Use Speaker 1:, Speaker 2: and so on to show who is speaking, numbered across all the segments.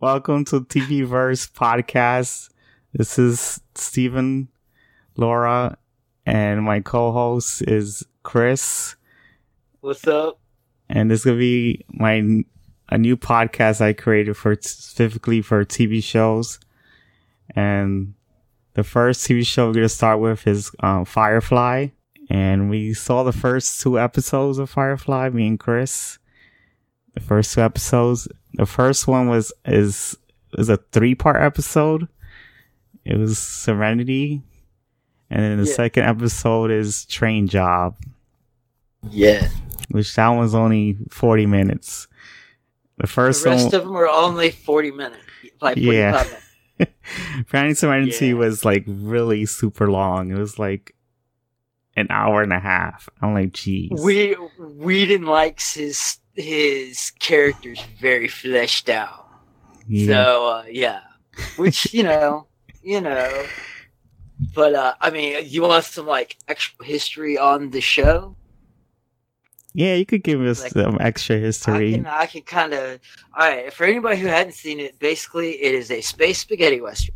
Speaker 1: Welcome to TV Verse Podcast. This is Steven, Laura, and my co-host is Chris.
Speaker 2: What's up?
Speaker 1: And this is gonna be my a new podcast I created for specifically for TV shows. And the first TV show we're gonna start with is um, Firefly, and we saw the first two episodes of Firefly. Me and Chris. The first two episodes. The first one was is is a three part episode. It was Serenity, and then the
Speaker 2: Yeah.
Speaker 1: second episode is Train Job,
Speaker 2: Yeah.
Speaker 1: which that one's only forty minutes. The
Speaker 2: The
Speaker 1: first
Speaker 2: rest
Speaker 1: one,
Speaker 2: of them are only 40 minutes. Like
Speaker 1: Yeah.
Speaker 2: minutes.
Speaker 1: Serenity
Speaker 2: Yeah.
Speaker 1: was like really super long. It was like an hour and a half. I'm like, geez.
Speaker 2: We Whedon likes his his characters very fleshed out.
Speaker 1: yeah.
Speaker 2: So uh, yeah, which you know, you know. But uh, I mean, you want some like extra history on the show?
Speaker 1: yeah, you could give us
Speaker 2: like-
Speaker 1: some extra history.
Speaker 2: I can I can kind of all right. For anybody who hadn't seen it, basically it is a space spaghetti western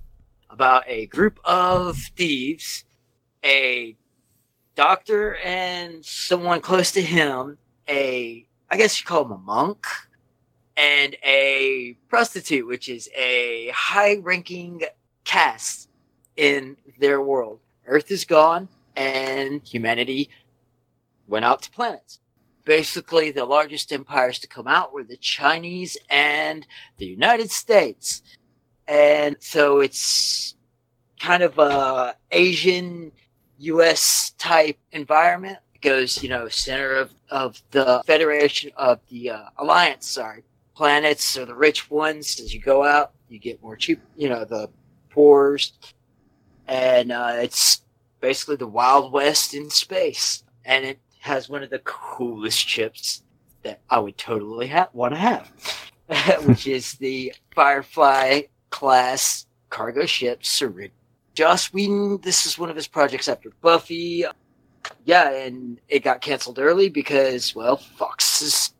Speaker 2: about a group of thieves, a doctor and someone close to him, a I guess you call him a monk, and a prostitute, which is a high-ranking caste in their world. Earth is gone, and humanity went out to planets basically the largest empires to come out were the Chinese and the United States. And so it's kind of a Asian US type environment. Goes, you know, center of, of the Federation of the uh, Alliance, sorry. Planets are the rich ones. As you go out, you get more cheap, you know, the poor's. And uh, it's basically the Wild West in space. And it has one of the coolest ships that I would totally ha- want to have, which is the Firefly class cargo ship Serenity. Joss Whedon, this is one of his projects after Buffy. Yeah, and it got canceled early because, well, Fox is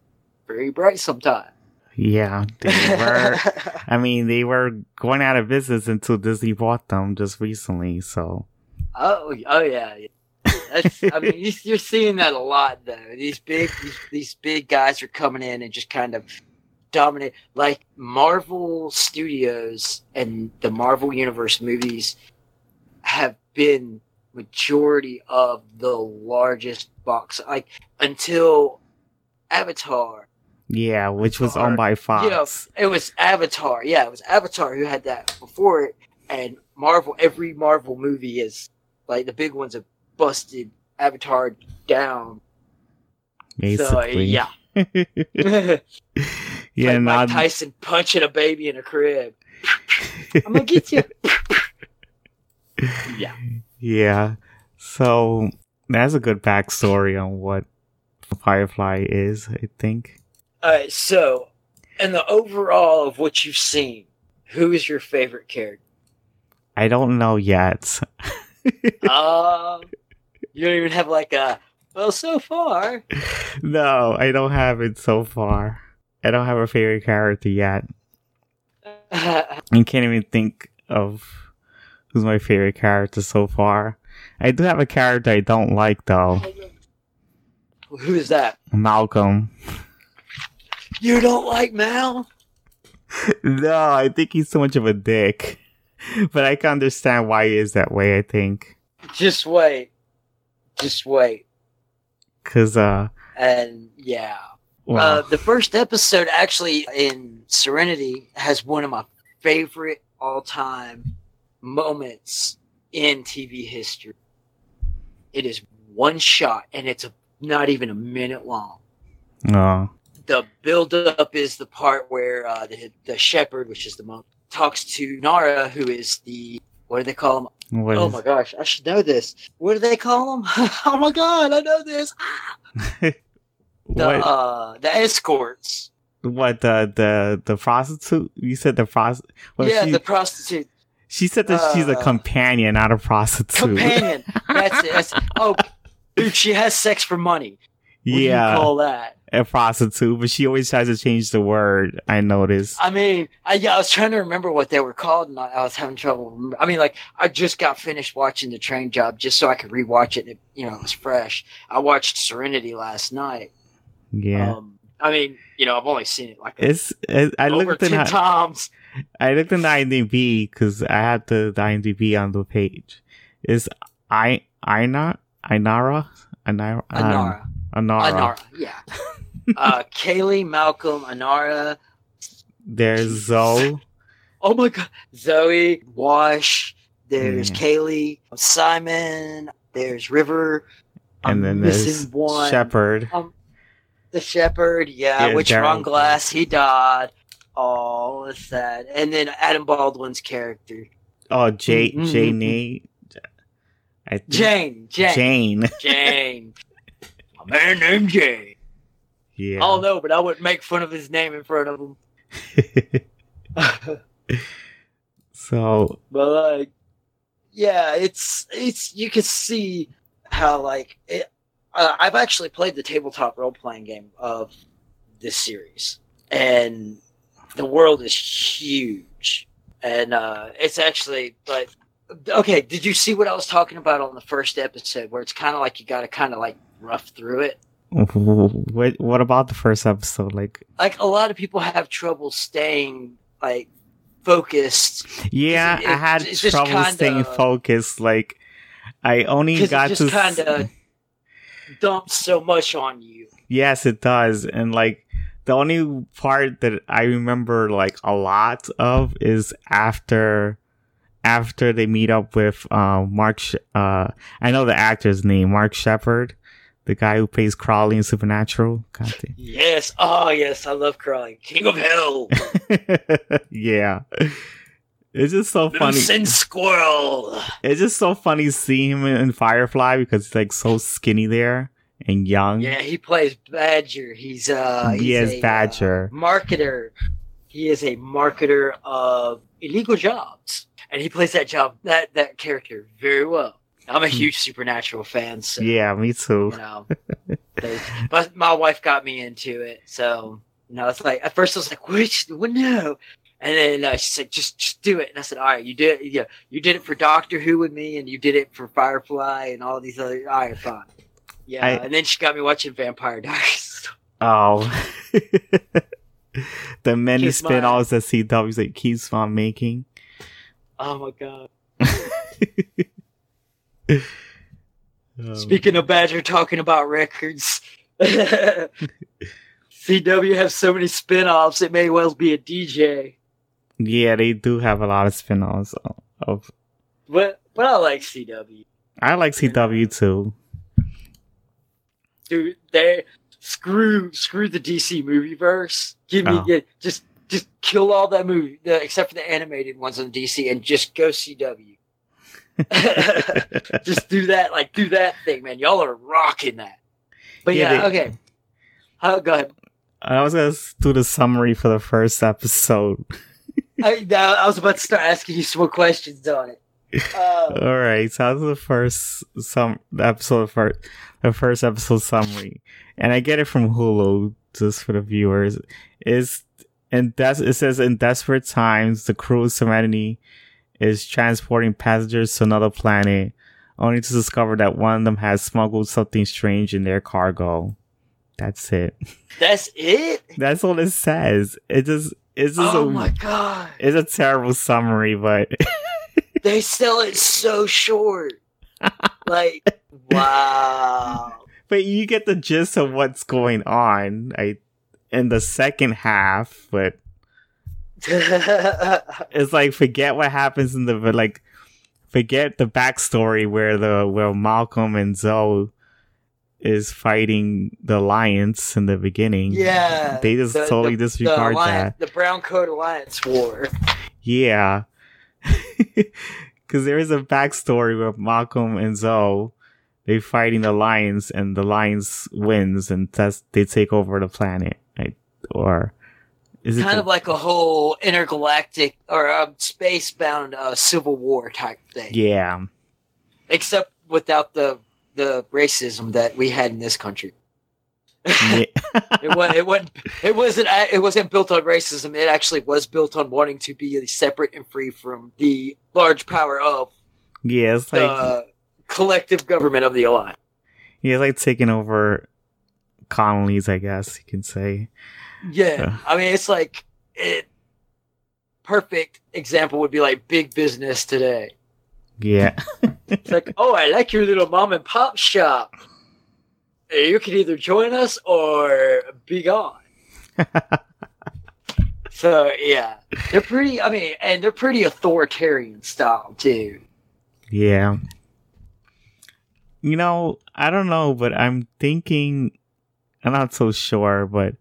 Speaker 2: very bright sometimes.
Speaker 1: yeah, they were. I mean, they were going out of business until Disney bought them just recently. So
Speaker 2: Oh, oh yeah. I mean, you- you're seeing that a lot, though. These big, these, these big guys are coming in and just kind of dominate. Like Marvel Studios and the Marvel Universe movies have been majority of the largest box. Like until Avatar,
Speaker 1: yeah, which was
Speaker 2: Or,
Speaker 1: owned by Fox.
Speaker 2: you know, it was Avatar. Yeah, it was Avatar who had that before it. And Marvel, every Marvel movie is like the big ones have busted Avatar down. So
Speaker 1: basically.
Speaker 2: yeah,
Speaker 1: yeah,
Speaker 2: like
Speaker 1: not
Speaker 2: Mike Tyson punching a baby in a crib. I'm gonna get you. yeah,
Speaker 1: Yeah. So that's a good backstory on what Firefly is, I think.
Speaker 2: all right. So, in the overall of what you've seen, who is your favorite character?
Speaker 1: I don't know yet.
Speaker 2: Um, you don't even have like a. Well, so far,
Speaker 1: no, I don't have it so far. I don't have a favorite character yet. I can't even think of who's my favorite character so far. I do have a character I don't like though.
Speaker 2: who is that?
Speaker 1: Malcolm.
Speaker 2: You don't like Mal?
Speaker 1: no, I think he's so much of a dick. But I can understand why he is that way, I think.
Speaker 2: Just wait. Just wait.
Speaker 1: Cause uh
Speaker 2: And yeah.
Speaker 1: well,
Speaker 2: Uh, the first episode actually in Serenity has one of my favorite all time moments in TV history. It is one shot and it's a, not even a minute long.
Speaker 1: no.
Speaker 2: The build up is the part where uh, the, the shepherd, which is the monk, talks to Nara, who is the what do they call him?
Speaker 1: What
Speaker 2: oh
Speaker 1: is-
Speaker 2: my gosh, I should know this. What do they call him? oh my god, I know this. The uh, the escorts.
Speaker 1: what the the the prostitute? You said the prostitute.
Speaker 2: Yeah,
Speaker 1: she,
Speaker 2: the prostitute
Speaker 1: she said that she's a
Speaker 2: uh,
Speaker 1: companion, not a prostitute.
Speaker 2: companion. That's it. That's, oh, dude, she has sex for money. What
Speaker 1: yeah,
Speaker 2: call that?
Speaker 1: a prostitute, but she always tries to change the word. I noticed.
Speaker 2: I mean, I, yeah, I was trying to remember what they were called, and I, I was having trouble. remember- I mean, like I just got finished watching The Train Job just so I could rewatch it. And it you know, it was fresh. I watched Serenity last night.
Speaker 1: Yeah,
Speaker 2: Um, I mean, you know, I've only seen it like a,
Speaker 1: it's. It, I looked in.
Speaker 2: ten times.
Speaker 1: I looked in the IMDb because I had the, the IMDb on the page. Is I Ina Inara Inara I don't know.
Speaker 2: Anara,
Speaker 1: Anara.
Speaker 2: Anara, yeah. uh, Kaylee, Malcolm, Anara.
Speaker 1: There's Zoe.
Speaker 2: Oh my god, Zoe, Wash. There's
Speaker 1: Yeah.
Speaker 2: Kaylee, Simon. There's River. I'm
Speaker 1: and then there's
Speaker 2: one.
Speaker 1: Shepherd.
Speaker 2: The Shepherd, yeah,
Speaker 1: Yeah,
Speaker 2: which
Speaker 1: Daryl
Speaker 2: Ron Glass, he died. Oh, it's sad. And then Adam Baldwin's character,
Speaker 1: Oh, J
Speaker 2: Mm, mm,
Speaker 1: J
Speaker 2: mm,
Speaker 1: Nate. I think
Speaker 2: Jayne, Jayne,
Speaker 1: Jayne.
Speaker 2: Jayne. A man named Jayne.
Speaker 1: yeah.
Speaker 2: Oh no, but I wouldn't make fun of his name in front of him.
Speaker 1: so
Speaker 2: but like, yeah, it's it's you can see how like it. Uh, I've actually played the tabletop role playing game of this series, and the world is huge, and uh, it's actually like okay. Did you see what I was talking about on the first episode, where it's kind of like you got to kind of like rough through it?
Speaker 1: what what about the first episode? Like
Speaker 2: Like a lot of people have trouble staying like focused
Speaker 1: yeah,
Speaker 2: it-
Speaker 1: I had trouble
Speaker 2: kinda-
Speaker 1: staying focused. Like I only got
Speaker 2: it
Speaker 1: to
Speaker 2: kind of dumps so much on you.
Speaker 1: Yes, it does. And like the only part that I remember like a lot of is after after they meet up with uh, Mark Sh- uh I know the actor's name, Mark Sheppard, the guy who plays Crowley in Supernatural.
Speaker 2: Yes. Oh, yes. I love Crowley, King of Hell.
Speaker 1: yeah. It's just so funny.
Speaker 2: Sin Squirrel.
Speaker 1: It's just so funny seeing him in Firefly because he's like so skinny there and young.
Speaker 2: Yeah, he plays Badger. He's uh
Speaker 1: He
Speaker 2: he's
Speaker 1: is
Speaker 2: a, uh,
Speaker 1: Badger.
Speaker 2: marketer. He is a marketer of illegal jobs. And he plays that job that that character very well. I'm a huge supernatural fan, so
Speaker 1: Yeah, me too.
Speaker 2: you know. they- but my wife got me into it, so you know, it's like at first I was like, "Which? Well, no," and then uh, she said, "Just, just do it." And I said, "All right, you did, it. yeah, you did it for Doctor Who with me, and you did it for Firefly and all these other. All right, fine." Yeah,
Speaker 1: I-
Speaker 2: and then she got me watching Vampire Diaries.
Speaker 1: Oh. the many
Speaker 2: Kiss my
Speaker 1: spin-offs that CW's like keeps on making.
Speaker 2: oh my god!
Speaker 1: Um,
Speaker 2: Speaking of Badger, talking about records. CW have so many spin-offs, it may well be a DJ.
Speaker 1: yeah, they do have a lot of spin-offs of- of
Speaker 2: But but I like CW.
Speaker 1: I like CW too.
Speaker 2: Dude, they screw screw the DC movie verse. Give me
Speaker 1: Oh.
Speaker 2: get, just just kill all that movie, the, except for the animated ones on DC, and just go CW. just do that, like do that thing, man. Y'all are rocking that. But
Speaker 1: Yeah,
Speaker 2: yeah,
Speaker 1: they-
Speaker 2: okay. Oh, go ahead.
Speaker 1: I was gonna do the summary for the first episode.
Speaker 2: I, I was about to start asking you some more questions on it. Uh,
Speaker 1: All right, so that's the first some episode first the first episode summary, and I get it from Hulu just for the viewers. Is and that's it says in desperate times, the crew of Serenity is transporting passengers to another planet, only to discover that one of them has smuggled something strange in their cargo. That's it.
Speaker 2: that's it.
Speaker 1: That's all it says. It just it's just
Speaker 2: Oh
Speaker 1: a
Speaker 2: my god,
Speaker 1: it's a terrible summary, but
Speaker 2: they sell it so short. Like, wow.
Speaker 1: but you get the gist of what's going on I, in the second half but it's like forget what happens in the like forget the backstory where the where malcolm and zoe is fighting the alliance in the beginning
Speaker 2: Yeah,
Speaker 1: they just
Speaker 2: the-
Speaker 1: totally
Speaker 2: the
Speaker 1: disregard
Speaker 2: alliance,
Speaker 1: that
Speaker 2: the Brown Coat Alliance War.
Speaker 1: yeah because there is a backstory where malcolm and zoe they fighting the lions and the lions wins and that's they take over the planet right? or is it
Speaker 2: kind
Speaker 1: the-
Speaker 2: of like a whole intergalactic or um, space-bound uh, civil war type thing.
Speaker 1: yeah
Speaker 2: Except without the the racism that we had in this country.
Speaker 1: Yeah.
Speaker 2: it was it wasn't it wasn't it wasn't built on racism. It actually was built on wanting to be separate and free from the large power of
Speaker 1: yeah, it's like
Speaker 2: the collective government of the alliance.
Speaker 1: yeah, it's like taking over colonies, I guess you can say.
Speaker 2: Yeah,
Speaker 1: Yeah.
Speaker 2: I mean it's like it. Perfect example would be like big business today.
Speaker 1: Yeah.
Speaker 2: It's like, oh, I like your little mom and pop shop. You can either join us or be gone. So yeah, they're pretty. I mean, and they're pretty authoritarian style too.
Speaker 1: Yeah. You know, I don't know, but I'm thinking, I'm not so sure, but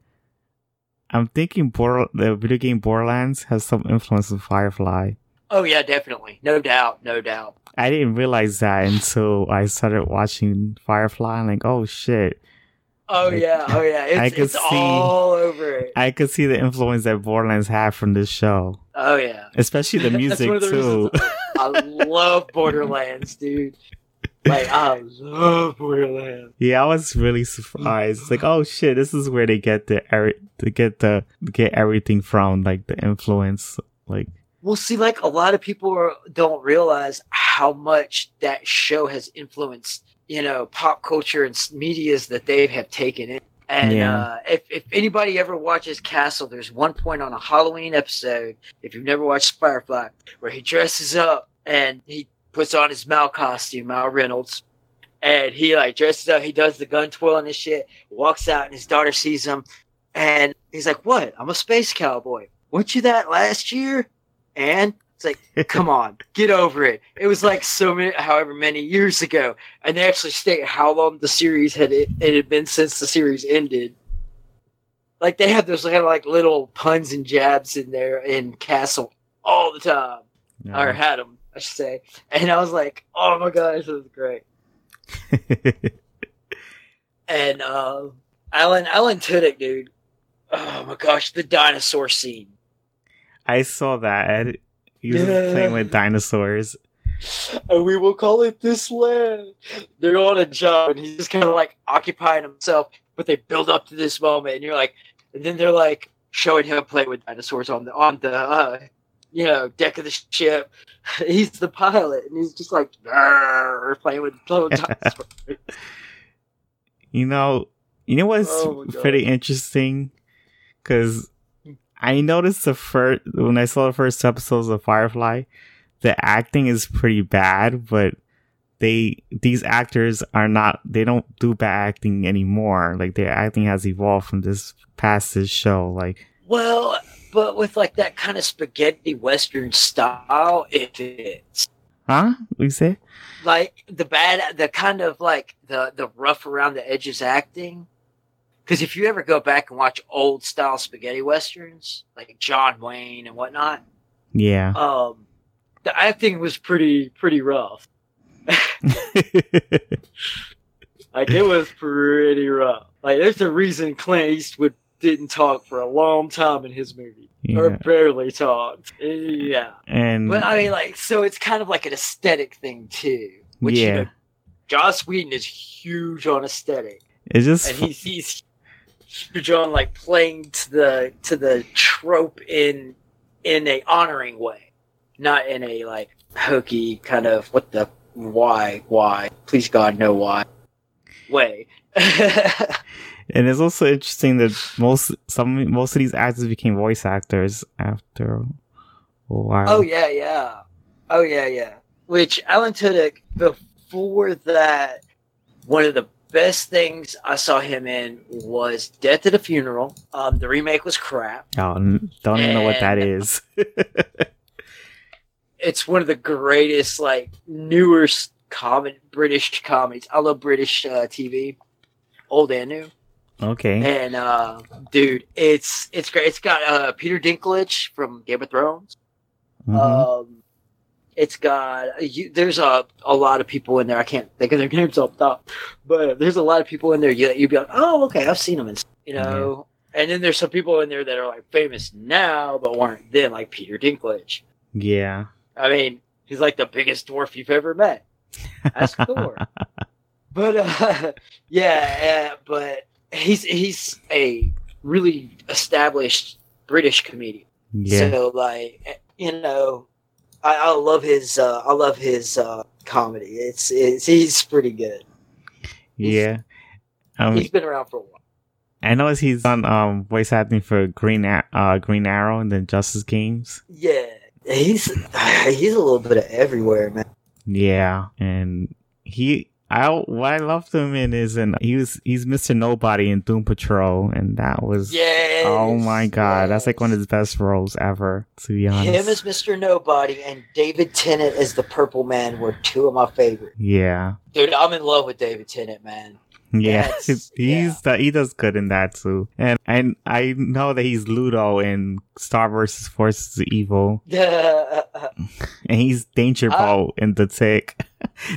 Speaker 1: I'm thinking Bor- the video game Borderlands has some influence of Firefly.
Speaker 2: Oh yeah, definitely, no doubt, no doubt.
Speaker 1: I didn't realize that until I started watching Firefly. I'm like, oh shit.
Speaker 2: Oh
Speaker 1: Like,
Speaker 2: yeah, oh yeah,
Speaker 1: I
Speaker 2: it's,
Speaker 1: could
Speaker 2: it's
Speaker 1: see-
Speaker 2: all over it.
Speaker 1: I could see the influence that Borderlands had from this show,
Speaker 2: Oh yeah,
Speaker 1: especially the music
Speaker 2: the
Speaker 1: too.
Speaker 2: I love Borderlands, dude. Like I love Borderlands.
Speaker 1: Yeah, I was really surprised. Like, oh shit, this is where they get the er- to get the get everything from, like the influence. Like,
Speaker 2: Well, see, like a lot of people are, don't realize how much that show has influenced, you know, pop culture and medias that they have taken in. And
Speaker 1: Yeah.
Speaker 2: uh, if, if anybody ever watches Castle, there's one point on a Halloween episode, if you've never watched Firefly, where he dresses up and he puts on his Mal costume, Mal Reynolds, and he like dresses up, he does the gun twirling and shit, walks out, and his daughter sees him, and he's like, "What? I'm a space cowboy. Weren't you that last year?" And it's like, come on, get over it. It was like so many, however many years ago, and they actually state how long the series had it, it had been since the series ended. Like they had those kind of like little puns and jabs in there in Castle all the time,
Speaker 1: you
Speaker 2: or had them, I should say. And I was like, oh my gosh, this is great. And uh, Alan Alan Tudyk, dude. Oh my gosh, the dinosaur scene.
Speaker 1: I saw that. He was
Speaker 2: Yeah.
Speaker 1: playing with dinosaurs.
Speaker 2: and we will call it this land. They're on a job, and he's just kind of like occupying himself. But they build up to this moment, and you're like, and then they're like showing him play with dinosaurs on the on the uh, you know deck of the ship. He's the pilot, and he's just like playing with dinosaurs.
Speaker 1: You know, you know what's
Speaker 2: Oh
Speaker 1: pretty interesting? Because I noticed the first when I saw the first episodes of Firefly, the acting is pretty bad, but they these actors are not they don't do bad acting anymore. Like their acting has evolved from this past this show. Like
Speaker 2: well, but with like that kind of spaghetti western style, it fits.
Speaker 1: huh? We say?
Speaker 2: like the bad the kind of like the the rough around the edges acting because if you ever go back and watch old style spaghetti westerns like john wayne and whatnot
Speaker 1: Yeah.
Speaker 2: um the acting was pretty pretty rough. Like it was pretty rough. Like there's a reason clint eastwood didn't talk for a long time in his movie. Or barely talked. Yeah.
Speaker 1: And
Speaker 2: but i mean like so it's kind of like an aesthetic thing too which you
Speaker 1: yeah.
Speaker 2: know Joss Whedon is huge on aesthetic,
Speaker 1: it's just
Speaker 2: and he's he's on like playing to the to the trope in in a honoring way, not in a like hokey kind of what the why why please God no why way.
Speaker 1: And it's also interesting that most some most of these actors became voice actors after a while.
Speaker 2: oh yeah yeah oh yeah yeah. Which Alan Tudyk before that one of the best things I saw him in was Death at a Funeral. Um, the remake was crap.
Speaker 1: Oh, don't even know what that is.
Speaker 2: It's one of the greatest like newer common British comedies. I love British uh, TV, old and new.
Speaker 1: okay.
Speaker 2: And uh, dude, it's it's great. It's got uh, Peter Dinklage from Game of Thrones.
Speaker 1: Mhm.
Speaker 2: Um, it's got you, there's a a lot of people in there. I can't think of their names off the top, but there's a lot of people in there. You you'd be like, oh, okay, I've seen them, and you know. And then there's some people in there that are like famous now, but weren't then, like Peter Dinklage.
Speaker 1: yeah.
Speaker 2: I mean, he's like the biggest dwarf you've ever met. Ask Thor. But uh, yeah, uh, but he's he's a really established British comedian.
Speaker 1: Yeah.
Speaker 2: So like you know, I, I love his uh, I love his uh, comedy. It's it's he's pretty good.
Speaker 1: yeah. Um,
Speaker 2: He's been around for a while.
Speaker 1: I know he's done um voice acting for Green A- uh Green Arrow and then Justice Games.
Speaker 2: Yeah, he's he's a little bit of everywhere, man.
Speaker 1: Yeah, and he I what I loved him in is and he was he's Mr. Nobody in Doom Patrol and that was
Speaker 2: Yeah.
Speaker 1: oh my god that's like one of his best roles ever to be honest.
Speaker 2: Him as Mr. Nobody and David Tennant as the Purple Man were two of my favorites.
Speaker 1: yeah.
Speaker 2: Dude, I'm in love with David Tennant, man.
Speaker 1: Yeah,
Speaker 2: Yes,
Speaker 1: he's
Speaker 2: yeah.
Speaker 1: the, he does good in that too, and and I know that he's Ludo in Star vs. Forces of Evil, and he's Danger
Speaker 2: Ah.
Speaker 1: Boat in The Tick.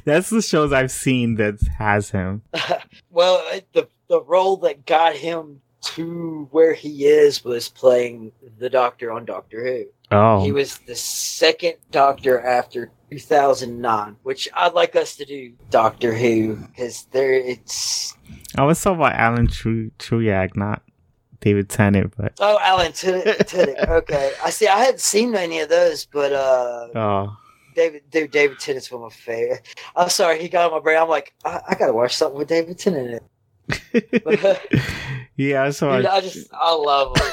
Speaker 1: That's the shows I've seen that has him.
Speaker 2: well, the the role that got him to where he is was playing the Doctor on Doctor Who.
Speaker 1: Oh,
Speaker 2: He was the second Doctor after 2009, which I'd like us to do Doctor Who because there it's
Speaker 1: I was talking about Alan Tru- Truyak, not David Tennant, but
Speaker 2: oh Alan Tudyk. Tudyk. Okay, I see. I hadn't seen any of those, but uh,
Speaker 1: oh,
Speaker 2: David, dude, David Tennant's one of my favorite. I'm sorry, he got on my brain. I'm like, I, I gotta watch something with David Tennant. In it.
Speaker 1: yeah. So
Speaker 2: Dude,
Speaker 1: I,
Speaker 2: I just, I love him.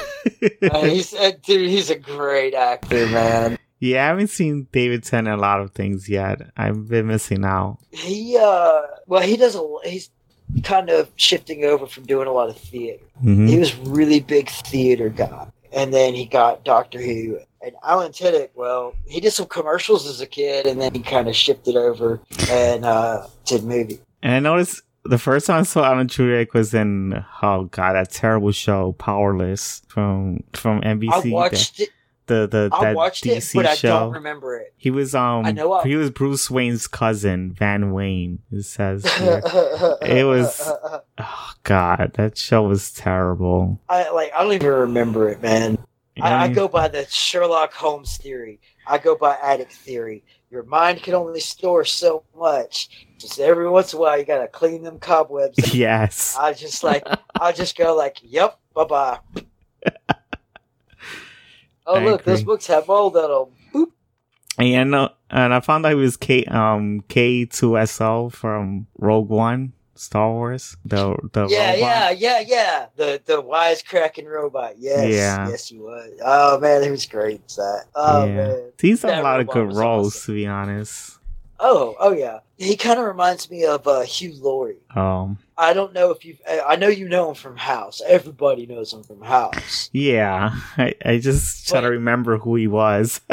Speaker 2: Uh, he's, uh, dude, he's a great actor, man.
Speaker 1: yeah, I haven't seen David Tennant in a lot of things yet. I've been missing out.
Speaker 2: He, uh, well, he does a, he's kind of shifting over from doing a lot of theater.
Speaker 1: Mhm.
Speaker 2: He was really big theater guy, and then he got Doctor Who. And Alan Tudyk, well, he did some commercials as a kid, and then he kind of shifted over and uh, did movie.
Speaker 1: And I noticed the first time I saw Alan Tudyk was in oh god that terrible show Powerless from from NBC.
Speaker 2: I watched it.
Speaker 1: the the,
Speaker 2: I
Speaker 1: that
Speaker 2: watched it,
Speaker 1: DC
Speaker 2: but I don't remember it.
Speaker 1: He was um
Speaker 2: I know I-
Speaker 1: he was Bruce Wayne's cousin Van Wayne. It says. It was- oh god, that show was terrible.
Speaker 2: I like. I don't even remember it, man. I, I go by the Sherlock Holmes theory. I go by attic theory. Your mind can only store so much. Just every once in a while, you gotta clean them cobwebs.
Speaker 1: yes.
Speaker 2: I just like. I just go like, "Yep, bye bye." Oh
Speaker 1: I
Speaker 2: look, those books have mold on them. Boop.
Speaker 1: And uh, and I found out he was K um K-2SO from Rogue One Star Wars. The the
Speaker 2: Yeah,
Speaker 1: robot.
Speaker 2: yeah, yeah, yeah. The the wisecracking robot. Yes,
Speaker 1: Yeah.
Speaker 2: yes, he was. Oh man, he was great. at That. Oh
Speaker 1: Yeah.
Speaker 2: man.
Speaker 1: He's
Speaker 2: That
Speaker 1: a lot of good roles,
Speaker 2: awesome.
Speaker 1: to be honest.
Speaker 2: Oh, oh yeah. He kind of reminds me of uh, Hugh Laurie.
Speaker 1: Um,
Speaker 2: I don't know if you've. I know you know him from House. Everybody knows him from House.
Speaker 1: yeah, I, I just try to remember who he was.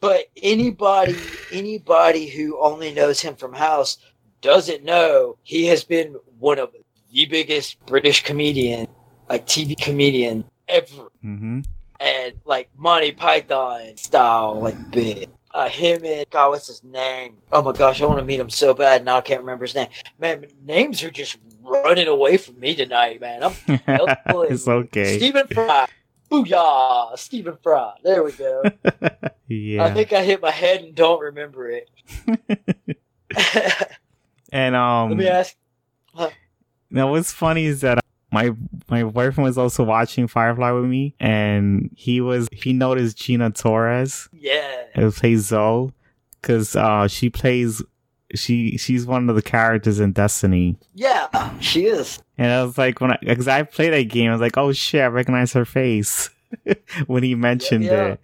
Speaker 2: But anybody, anybody who only knows him from House doesn't know he has been one of the biggest British comedian, like TV comedian ever,
Speaker 1: hmm
Speaker 2: and like Monty Python style, like big. Uh, him and God, what's his name? Oh my gosh, I want to meet him so bad. Now I can't remember his name. Man, names are just running away from me tonight, man. I'm
Speaker 1: it's okay.
Speaker 2: Stephen Fry. Booyah! Stephen Fry. There we go.
Speaker 1: yeah,
Speaker 2: I think I hit my head and don't remember it.
Speaker 1: and um,
Speaker 2: Let me ask.
Speaker 1: now what's funny is that my my boyfriend was also watching Firefly with me, and he was he noticed Gina Torres
Speaker 2: Yeah.
Speaker 1: who plays Zoe because uh she plays she she's one of the characters in Destiny.
Speaker 2: Yeah, she is.
Speaker 1: And I was like, when I, because I played that game, I was like, oh shit, I recognize her face when he mentioned
Speaker 2: yeah.
Speaker 1: it.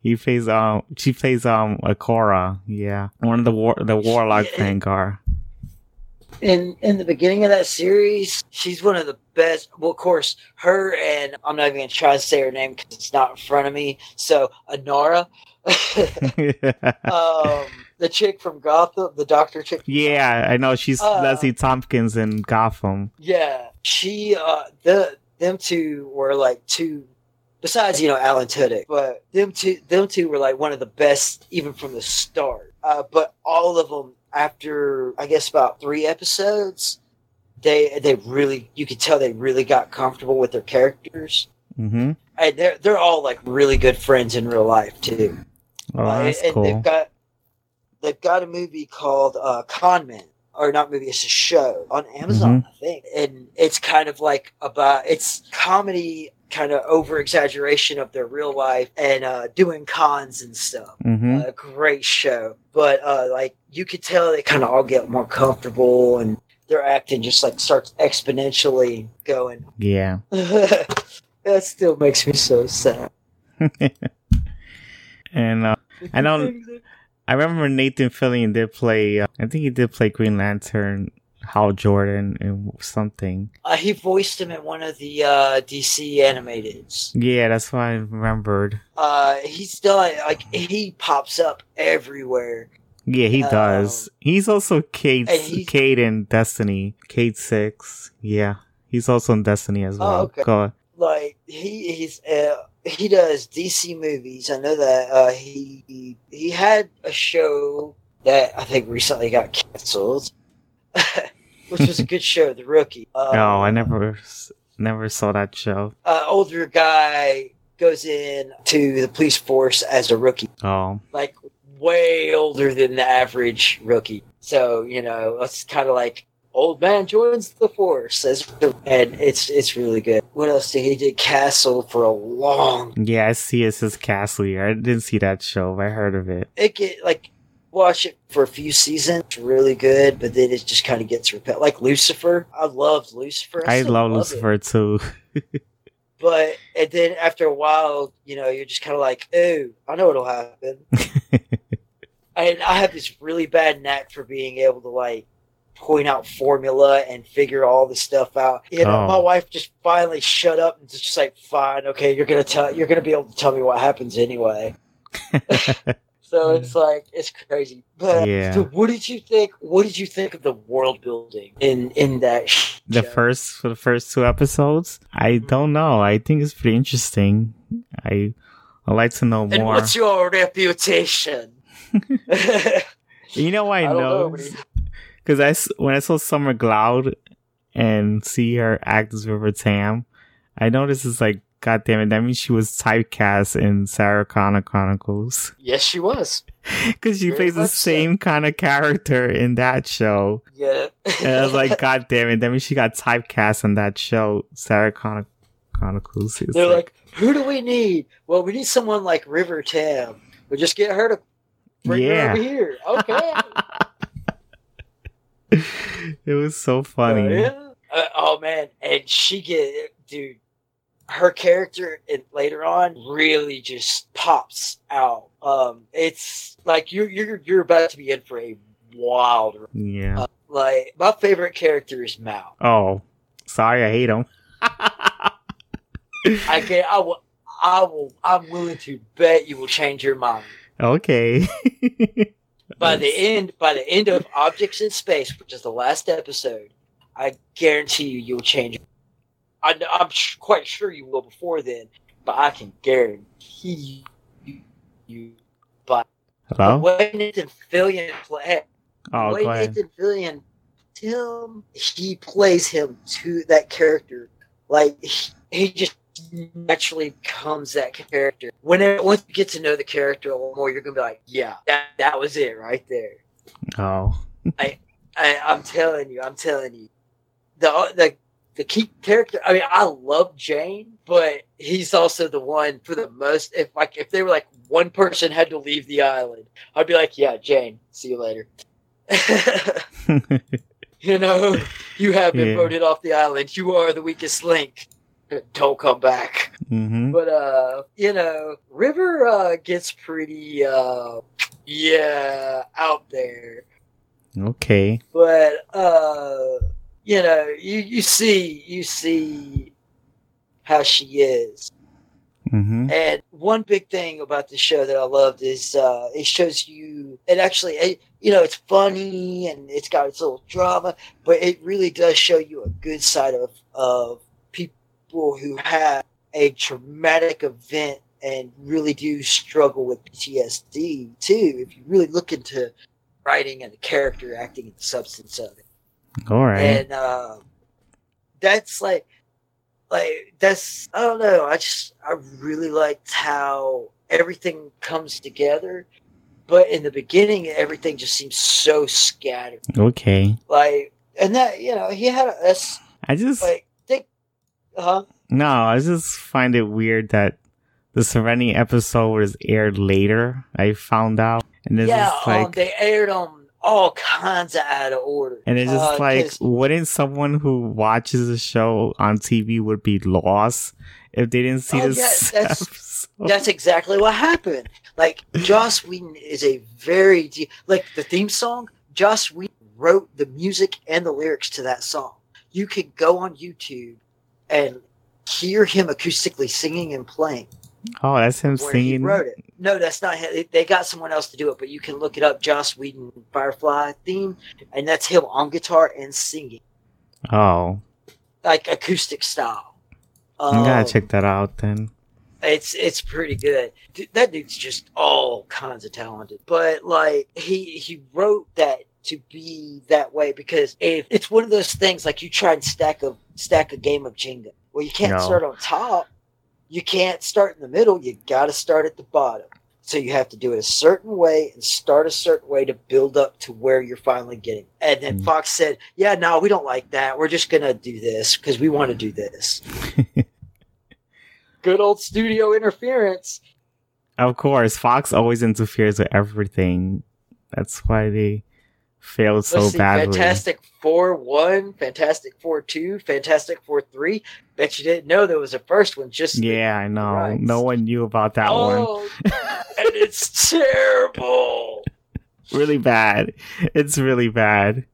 Speaker 1: He plays, um, she plays, um, Ikora. Yeah. One of the war, the Warlock
Speaker 2: Yeah.
Speaker 1: Vanguard.
Speaker 2: In in the beginning of that series, she's one of the best. Well, of course, her and I'm not even gonna try to say her name because it's not in front of me. So Anara, um, the chick from Gotham, the doctor chick.
Speaker 1: yeah, I know. She's
Speaker 2: Uh,
Speaker 1: Leslie Thompkins in Gotham.
Speaker 2: Yeah, she uh the them two were like two besides, you know, Alan Tudyk, but them two them two were like one of the best even from the start. Uh but all of them after I guess about 3 episodes they they really you could tell they really got comfortable with their characters.
Speaker 1: hmm
Speaker 2: And they're they're all like really good friends in real life too.
Speaker 1: Oh,
Speaker 2: Uh,
Speaker 1: that's
Speaker 2: and
Speaker 1: cool.
Speaker 2: they've got they've got a movie called uh, Con Man or not movie, it's a show on Amazon, I think. And it's kind of like about it's comedy kind of over exaggeration of their real life and uh, doing cons and stuff.
Speaker 1: Mm-hmm.
Speaker 2: A great show, but uh, like you could tell they kind of all get more comfortable and their acting just like starts exponentially going.
Speaker 1: Yeah.
Speaker 2: that still makes me so sad.
Speaker 1: and uh, I don't. I remember Nathan Fillion did play. Uh, I think he did play Green Lantern, Hal Jordan, and something.
Speaker 2: Uh, he voiced him in one of the uh, DC animateds.
Speaker 1: Yeah, that's what I remembered.
Speaker 2: Uh, he's done like he pops up everywhere.
Speaker 1: Yeah, he
Speaker 2: Um,
Speaker 1: does. He's also
Speaker 2: Cayde. he's-
Speaker 1: Cayde in Destiny. Cayde Six. Yeah, he's also in Destiny as
Speaker 2: Oh,
Speaker 1: well.
Speaker 2: okay.
Speaker 1: Go on.
Speaker 2: Like he he's uh, he does DC movies. I know that uh, he he- he had a show that I think recently got canceled, which was a good show, The Rookie. Uh,
Speaker 1: oh, I never, never saw that show.
Speaker 2: uh, older guy goes in to the police force as a rookie,
Speaker 1: Oh,
Speaker 2: like way older than the average rookie. So you know, it's kind of like old man joins the force, as and it's it's really good. What else did he did? Castle for a long.
Speaker 1: yeah, I see it says Castle here. I didn't see that show, but I heard of it.
Speaker 2: It get like watch it for a few seasons, it's really good, but then it just kind of gets repetitive. Like Lucifer, I loved Lucifer.
Speaker 1: I
Speaker 2: still
Speaker 1: love
Speaker 2: it.
Speaker 1: Lucifer too.
Speaker 2: but and then after a while, you know, you're just kind of like, oh, I know what'll happen. and I have this really bad knack for being able to like point out formula and figure all this stuff out. You know,
Speaker 1: Oh.
Speaker 2: my wife just finally shut up and just like, fine, okay, you're gonna tell, you're gonna be able to tell me what happens anyway. So hmm. it's like it's crazy. But
Speaker 1: Yeah.
Speaker 2: so what did you think? What did you think of the world building in in that? sh-
Speaker 1: the first for the first two episodes, I don't know. I think it's pretty interesting. I I'd like to know
Speaker 2: And
Speaker 1: more.
Speaker 2: what's your reputation?
Speaker 1: You know why I,
Speaker 2: I know,
Speaker 1: know?
Speaker 2: but he-
Speaker 1: Because I when I saw Summer Glau and see her act as River Tam, I noticed it's like, God damn it, that means she was typecast in Sarah Connor Chronicles.
Speaker 2: yes, she was.
Speaker 1: Because she
Speaker 2: Very
Speaker 1: plays the
Speaker 2: much so.
Speaker 1: same kind of character in that show.
Speaker 2: Yeah.
Speaker 1: And I was like, God damn it, that means she got typecast in that show, Sarah Connor Chronicles. It's
Speaker 2: They're like, who do we need? Well, we need someone like River Tam. We'll just get her to bring her over here. Okay.
Speaker 1: it was so funny.
Speaker 2: Oh, yeah. Uh, oh man, and she get dude. Her character in, later on really just pops out. Um, it's like you're you're you're about to be in for a wild.
Speaker 1: Yeah.
Speaker 2: Uh, like my favorite character is Mal.
Speaker 1: oh, sorry, I hate him.
Speaker 2: I can I will I will I'm willing to bet you will change your mind
Speaker 1: okay.
Speaker 2: by the end by the end of Objects in Space, which is the last episode. I guarantee you you'll change. I, I'm sh- quite sure you will before then, but I can guarantee you. you but the
Speaker 1: Hello?
Speaker 2: way Nathan Fillion play,
Speaker 1: Oh,
Speaker 2: the way. Nathan Fillion, him, he plays him to that character. Like he, he just naturally becomes that character. When it, once you get to know the character a little more, you're gonna be like, yeah, that that was it right there.
Speaker 1: Oh.
Speaker 2: I, I, I'm telling you, I'm telling you, the the the key character. I mean, I love Jayne, but he's also the one for the most. If like if they were like one person had to leave the island, I'd be like, yeah, Jayne, see you later. you know, you have been
Speaker 1: Yeah.
Speaker 2: voted off the island. You are the weakest link. Don't come back.
Speaker 1: hmm
Speaker 2: But uh, you know, River uh gets pretty uh, yeah, out there
Speaker 1: Okay.
Speaker 2: but uh you know you you see you see how she is.
Speaker 1: Hmm
Speaker 2: and one big thing about the show that i loved is uh it shows you it actually it, you know it's funny and it's got its little drama but it really does show you a good side of of people who have a traumatic event and really do struggle with ptsd too if you really look into writing and the character acting and the substance of it
Speaker 1: All right.
Speaker 2: and uh, that's like like that's i don't know i just i really liked how everything comes together but in the beginning, everything just seems so scattered.
Speaker 1: Okay.
Speaker 2: Like, and that you know, he had a that's
Speaker 1: I just
Speaker 2: like think, huh?
Speaker 1: no, I just find it weird that the Serenity episode was aired later. I found out, and it's
Speaker 2: Yeah,
Speaker 1: just like,
Speaker 2: um, they aired them all kinds of out of order.
Speaker 1: and it's just
Speaker 2: Uh,
Speaker 1: like, wouldn't someone who watches the show on TV would be lost if they didn't see
Speaker 2: Oh,
Speaker 1: this
Speaker 2: yeah, that's- That's exactly what happened. Like Joss Whedon is a very de- like the theme song. Joss Whedon wrote the music and the lyrics to that song. You could go on YouTube and hear him acoustically singing and playing
Speaker 1: oh, that's him singing.
Speaker 2: wrote it. No, that's not him. They got someone else to do it, but you can look it up. Joss Whedon Firefly theme, and that's him on guitar and singing
Speaker 1: Oh,
Speaker 2: like acoustic style.
Speaker 1: I gotta
Speaker 2: Um,
Speaker 1: check that out then.
Speaker 2: It's it's pretty good. Dude, that dude's just all kinds of talented. But like he he wrote that to be that way because if it's one of those things like you try and stack a stack a game of Jenga. Well, you can't
Speaker 1: No.
Speaker 2: start on top. You can't start in the middle. You got to start at the bottom. So you have to do it a certain way and start a certain way to build up to where you're finally getting. And then
Speaker 1: Mm.
Speaker 2: Fox said, "Yeah, no, we don't like that. We're just gonna do this because we want to do this." Good old studio interference.
Speaker 1: Of course, Fox always interferes with everything. That's why they failed so
Speaker 2: Let's see,
Speaker 1: badly.
Speaker 2: Fantastic Four one, Fantastic Four two, Fantastic Four three. Bet you didn't know there was a first one. Just
Speaker 1: Yeah, I know. No one knew about that oh, one.
Speaker 2: oh, and it's terrible.
Speaker 1: Really bad. It's really bad.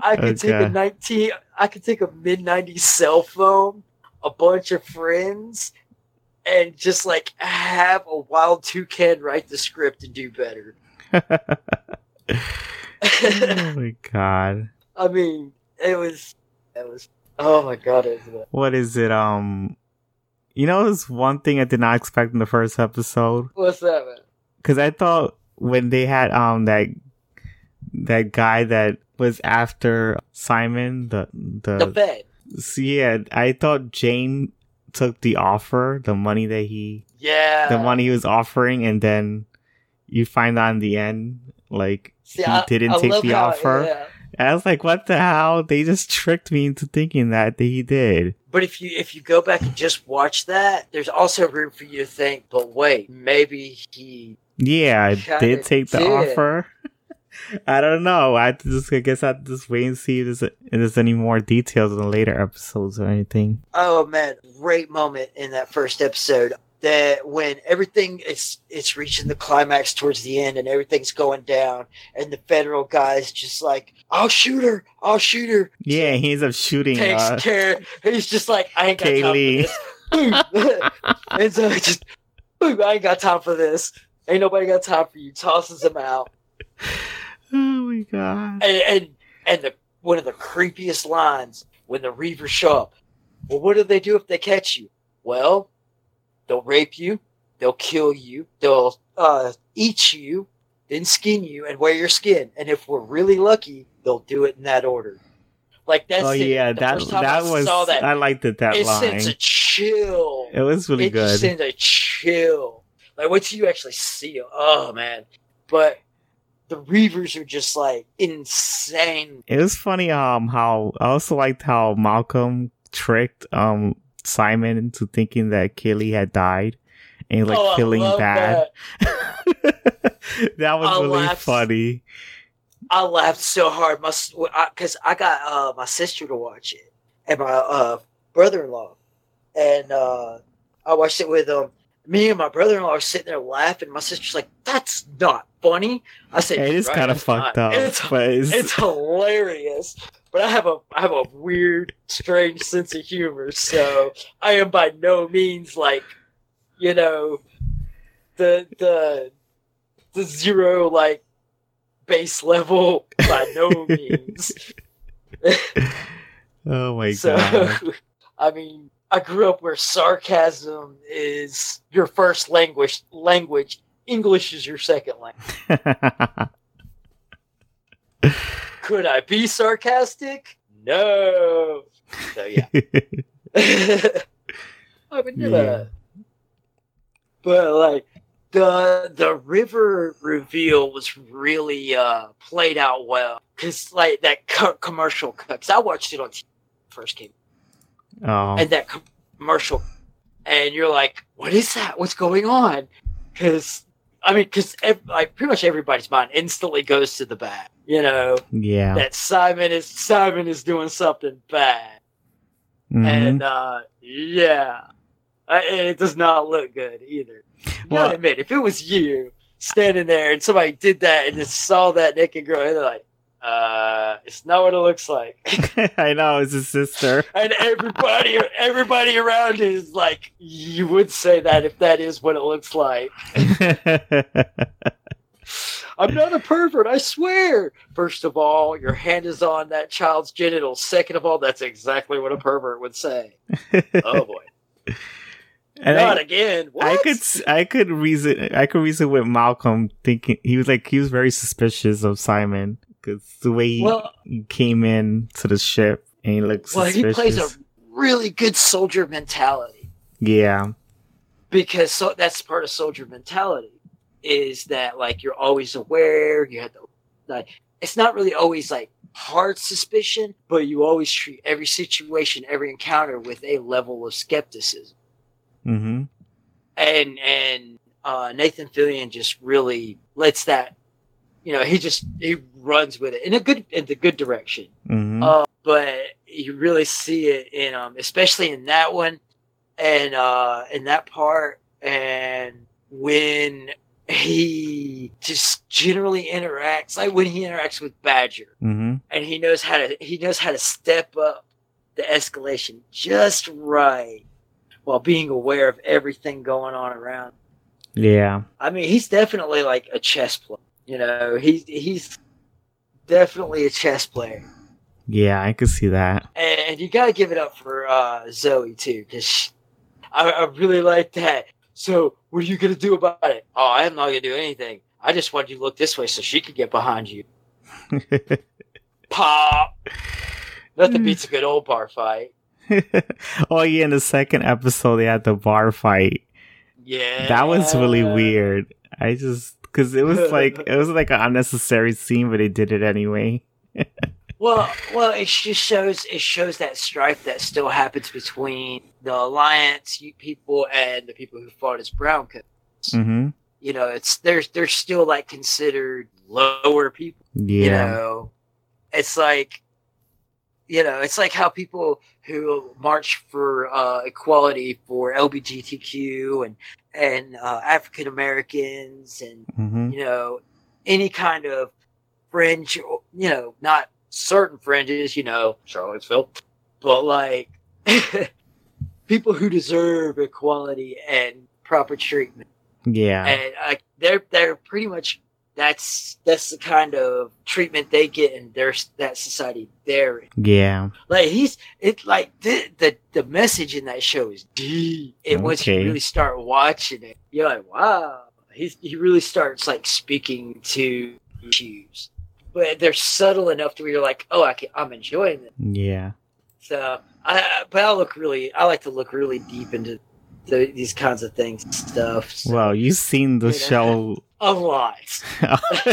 Speaker 2: I could take a nineteen. I could take a mid '90s cell phone, a bunch of friends, and just like have a wild toucan write the script and do better.
Speaker 1: oh my god.
Speaker 2: I mean, it was. It was. Oh my god! It
Speaker 1: What is it? Um, you know, there's one thing I did not expect in the first episode
Speaker 2: what's that, man?
Speaker 1: because I thought when they had um that that guy that was after Simon the
Speaker 2: The
Speaker 1: the
Speaker 2: bed.
Speaker 1: yeah I thought Jayne took the offer the money that he
Speaker 2: Yeah.
Speaker 1: the money he was offering and then you find out in the end like
Speaker 2: See,
Speaker 1: he
Speaker 2: I-
Speaker 1: didn't
Speaker 2: I
Speaker 1: take the
Speaker 2: how-
Speaker 1: offer.
Speaker 2: yeah.
Speaker 1: I was like, what the hell? They just tricked me into thinking that, that he did.
Speaker 2: But if you if you go back and just watch that, there's also room for you to think. But wait, maybe he.
Speaker 1: Yeah, I did take the
Speaker 2: did.
Speaker 1: offer. I don't know. I just, I guess I just wait and see if there's, if there's any more details in the later episodes or anything.
Speaker 2: Oh man, great moment in that first episode. That when everything is it's reaching the climax towards the end and everything's going down, and the federal guy's just like, "I'll shoot her, I'll shoot her."
Speaker 1: Yeah, he ends up shooting.
Speaker 2: takes
Speaker 1: Uh,
Speaker 2: care. He's just like, I ain't got
Speaker 1: Kaylee.
Speaker 2: time for this. and so just, boom, I ain't got time for this. Ain't nobody got time for you. Tosses him out,
Speaker 1: oh my god.
Speaker 2: and and and the one of the creepiest lines when the Reavers show up. Well, what do they do if they catch you? Well, they'll rape you, they'll kill you, they'll uh, eat you, then skin you and wear your skin. And if we're really lucky, they'll do it in that order. Like that's
Speaker 1: Oh
Speaker 2: it.
Speaker 1: yeah,
Speaker 2: The
Speaker 1: that that
Speaker 2: I
Speaker 1: was
Speaker 2: that,
Speaker 1: I liked it that
Speaker 2: it
Speaker 1: line.
Speaker 2: sends a chill.
Speaker 1: it was really
Speaker 2: it just
Speaker 1: good.
Speaker 2: sends a chill. Like once you actually see it, oh man. But the Reavers are just like insane.
Speaker 1: It was funny um how I also liked how Malcolm tricked um Simon into thinking that Kaylee had died and like
Speaker 2: oh, I
Speaker 1: feeling bad.
Speaker 2: that.
Speaker 1: that was
Speaker 2: I
Speaker 1: really
Speaker 2: laughed.
Speaker 1: funny.
Speaker 2: I laughed so hard, my because I, got uh, my sister to watch it and my uh, brother-in-law, and uh, I watched it with um me and my brother-in-law are sitting there laughing. My sister's like, "That's not funny." I said,
Speaker 1: it is
Speaker 2: "Right,
Speaker 1: kind of fucked
Speaker 2: not."
Speaker 1: up,
Speaker 2: it's,
Speaker 1: it's
Speaker 2: hilarious. But I have a I have a weird, strange sense of humor, so I am by no means like, you know, the the the zero like base level by no means.
Speaker 1: oh my
Speaker 2: so
Speaker 1: god.
Speaker 2: I mean, I grew up where sarcasm is your first language. Language English is your second language. Could I be sarcastic? No. So yeah. I would do
Speaker 1: Yeah.
Speaker 2: that. But like, the the river reveal was really uh played out well because like that co- commercial because I watched it on TV first came
Speaker 1: Oh,
Speaker 2: and that com- commercial and you're like what is that what's going on because I mean because ev- like pretty much everybody's mind instantly goes to the bad you know
Speaker 1: yeah.
Speaker 2: that Simon is Simon is doing something bad
Speaker 1: Mhm.
Speaker 2: and uh yeah uh, it does not look good either
Speaker 1: Well-
Speaker 2: gotta admit if it was you standing there and somebody did that and just saw that naked girl and they're like uh it's not what it looks like
Speaker 1: I know it's his sister.
Speaker 2: and everybody everybody around is like you would say that if that is what it looks like i'm not a pervert i swear. First of all your hand is on that child's genitals second of all that's exactly what a pervert would say. Oh boy.
Speaker 1: And
Speaker 2: not
Speaker 1: I,
Speaker 2: again. What?
Speaker 1: I could I could reason I could reason with Malcolm thinking he was like he was very suspicious of Simon because the way he,
Speaker 2: well
Speaker 1: he came in to the ship and he looked
Speaker 2: well he plays a really good soldier mentality.
Speaker 1: Yeah.
Speaker 2: because so that's part of soldier mentality is that like you're always aware you have to like it's not really always like hard suspicion but you always treat every situation every encounter with a level of skepticism
Speaker 1: Mm-hmm.
Speaker 2: and and uh nathan fillion just really lets that you know he just he runs with it in a good in the good direction
Speaker 1: Mm-hmm.
Speaker 2: uh, but you really see it in um especially in that one and uh in that part and when he just generally interacts like when he interacts with badger
Speaker 1: mm-hmm.
Speaker 2: and he knows how to he knows how to step up the escalation just right while being aware of everything going on around
Speaker 1: Yeah.
Speaker 2: I mean, he's definitely like a chess player. You know, he's he's definitely a chess player,
Speaker 1: Yeah, I could see that.
Speaker 2: and you got to give it up for uh, Zoe too, because I, I really like that. So, what are you gonna do about it? Oh, I'm not gonna do anything. I just want you to look this way so she could get behind you. Pop. Nothing beats a good old bar fight.
Speaker 1: oh yeah, in the second episode they had the bar fight.
Speaker 2: Yeah,
Speaker 1: That was really weird. I just because it was like it was like an unnecessary scene, but they did it anyway.
Speaker 2: Well, well, it just shows it shows that strife that still happens between the alliance people and the people who fought as brown coats.
Speaker 1: Mm-hmm.
Speaker 2: You know, it's they're they're still like considered lower people.
Speaker 1: Yeah.
Speaker 2: You know, it's like, you know, it's like how people who march for uh, equality for LGBTQ and and uh, African Americans and
Speaker 1: Mm-hmm.
Speaker 2: you know, any kind of fringe, you know, not certain fringes, you know, Charlottesville, but like people who deserve equality and proper treatment.
Speaker 1: Yeah.
Speaker 2: And uh, they're they're pretty much that's that's the kind of treatment they get in their that society they're in.
Speaker 1: Yeah.
Speaker 2: Like he's it's like the the, the message in that show is deep. And once you really start watching it, you're like, wow. He's he really starts like speaking to issues. But they're subtle enough to where you're like, oh, I can, I'm enjoying it.
Speaker 1: Yeah.
Speaker 2: So, I but I look really, I like to look really deep into the, these kinds of things stuff. So,
Speaker 1: Well, you've seen the
Speaker 2: You know?
Speaker 1: show.
Speaker 2: a lot.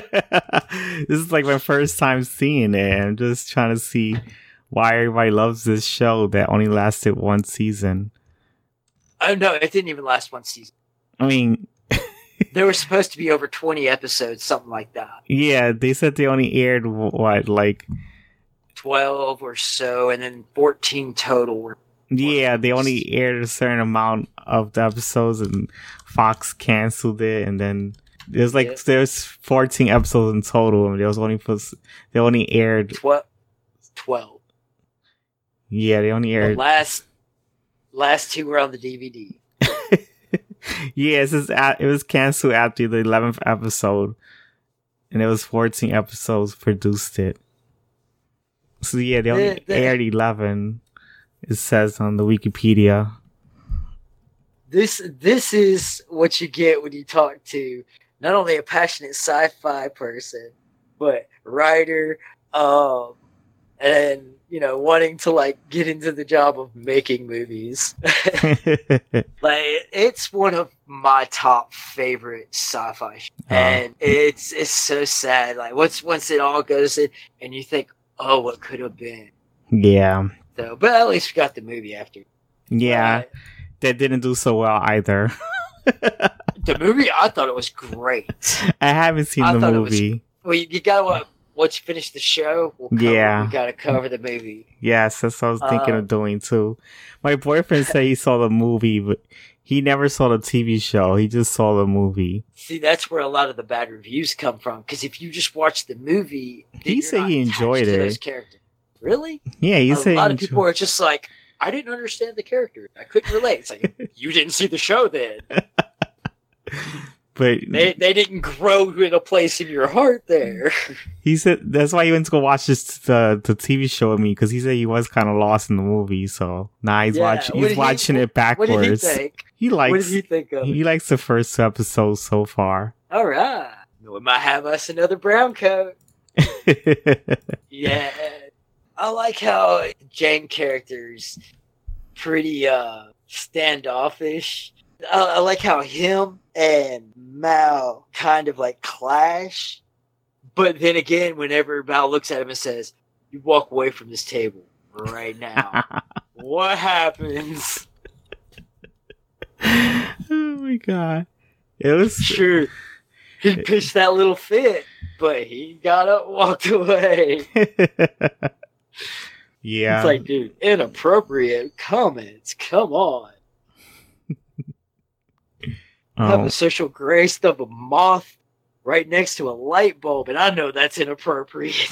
Speaker 1: this is like my first time seeing it. I'm just trying to see why everybody loves this show that only lasted one season.
Speaker 2: Oh no, it didn't even last one season.
Speaker 1: I mean,
Speaker 2: There were supposed to be over 20 episodes, something like that.
Speaker 1: yeah, they said they only aired what, like,
Speaker 2: 12 or so, and then 14 total were
Speaker 1: yeah, they only aired a certain amount of the episodes, and Fox canceled it, and then there's like
Speaker 2: Yeah.
Speaker 1: there's 14 episodes in total, and there was only they only aired
Speaker 2: 12. 12.
Speaker 1: yeah they only
Speaker 2: The
Speaker 1: aired
Speaker 2: last, last two were on the DVD.
Speaker 1: it's at, it was canceled after the eleventh episode, and it was fourteen episodes produced it. So yeah, they only
Speaker 2: The-
Speaker 1: aired eleven. It says on the Wikipedia.
Speaker 2: This, this is what you get when you talk to not only a passionate sci-fi person, but writer, um, and you know wanting to like get into the job of making movies. like it's one of my top favorite sci-fi, shows.
Speaker 1: Oh.
Speaker 2: and it's it's so sad. Like once once it all goes in, and you think, oh, what could have been.
Speaker 1: yeah.
Speaker 2: So, but at least we got the movie after.
Speaker 1: Yeah.
Speaker 2: Uh,
Speaker 1: that didn't do so well either.
Speaker 2: the movie, I thought it was great.
Speaker 1: I haven't seen
Speaker 2: I
Speaker 1: the
Speaker 2: it was-
Speaker 1: movie.
Speaker 2: Well, you, you gotta uh, once you finish the show, we'll cover,
Speaker 1: Yeah.
Speaker 2: we gotta cover the movie.
Speaker 1: Yes, that's what I was thinking
Speaker 2: Uh,
Speaker 1: of doing too. My boyfriend said he saw the movie, but he never saw the TV show. He just saw the movie.
Speaker 2: See, that's where a lot of the bad reviews come from. Because if you just watch the movie,
Speaker 1: He said he enjoyed it.
Speaker 2: Those characters, really?
Speaker 1: Yeah, he
Speaker 2: a
Speaker 1: said
Speaker 2: a
Speaker 1: lot
Speaker 2: of people are just like, I didn't understand the character. I couldn't relate. It's like you didn't see the show then.
Speaker 1: but
Speaker 2: They they didn't grow in a place in your heart there.
Speaker 1: he said that's why he went to go watch this the the TV show with me because he said he was kind of lost in the movie. So now he's
Speaker 2: Yeah,
Speaker 1: watching he's
Speaker 2: did he-
Speaker 1: watching it
Speaker 2: What
Speaker 1: backwards.
Speaker 2: did he think?
Speaker 1: He
Speaker 2: What
Speaker 1: likes
Speaker 2: did he think of? it?
Speaker 1: he likes the first two episodes so far.
Speaker 2: All right, we might have us another brown coat. Yeah, I like how Jayne characters pretty uh standoffish. I, I like how him and Mal kind of like clash, but then again, whenever Mal looks at him and says, "You walk away from this table right now," what happens?
Speaker 1: oh my god. It was
Speaker 2: Sure, he pitched that little fit, but he got up, walked away.
Speaker 1: yeah.
Speaker 2: It's like, dude, inappropriate comments. Come on. Have
Speaker 1: Um,
Speaker 2: a social grace of a moth right next to a light bulb, and I know that's inappropriate.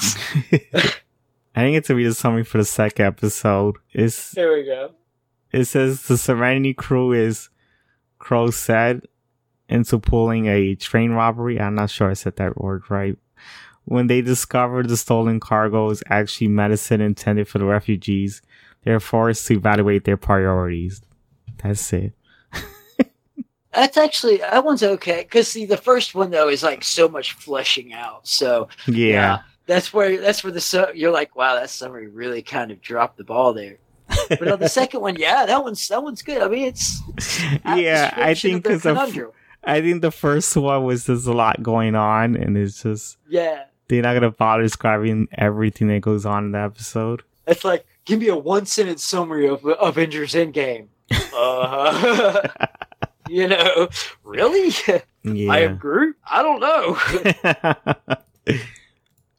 Speaker 1: I think it's to read a summary for the second episode. It's
Speaker 2: there we go.
Speaker 1: it says the Serenity crew is Crow said into pulling a train robbery. I'm not sure I said that word right. When they discovered the stolen cargo is actually medicine intended for the refugees, they're forced to evaluate their priorities. That's it.
Speaker 2: That's actually that one's okay because see the first one though is like so much fleshing out. So
Speaker 1: Yeah.
Speaker 2: that's where that's where the su- you're like, wow, that summary really kind of dropped the ball there. But on the second one, yeah, that one's that one's good. I mean, it's, it's
Speaker 1: yeah, I think
Speaker 2: of
Speaker 1: because
Speaker 2: conundrum.
Speaker 1: I think the first one was just a lot going on, and it's just
Speaker 2: yeah,
Speaker 1: they're not gonna bother describing everything that goes on in the episode.
Speaker 2: it's like give me a one sentence summary of Avengers Endgame. Uh, you know, really?
Speaker 1: Yeah.
Speaker 2: I am Groot. I don't know.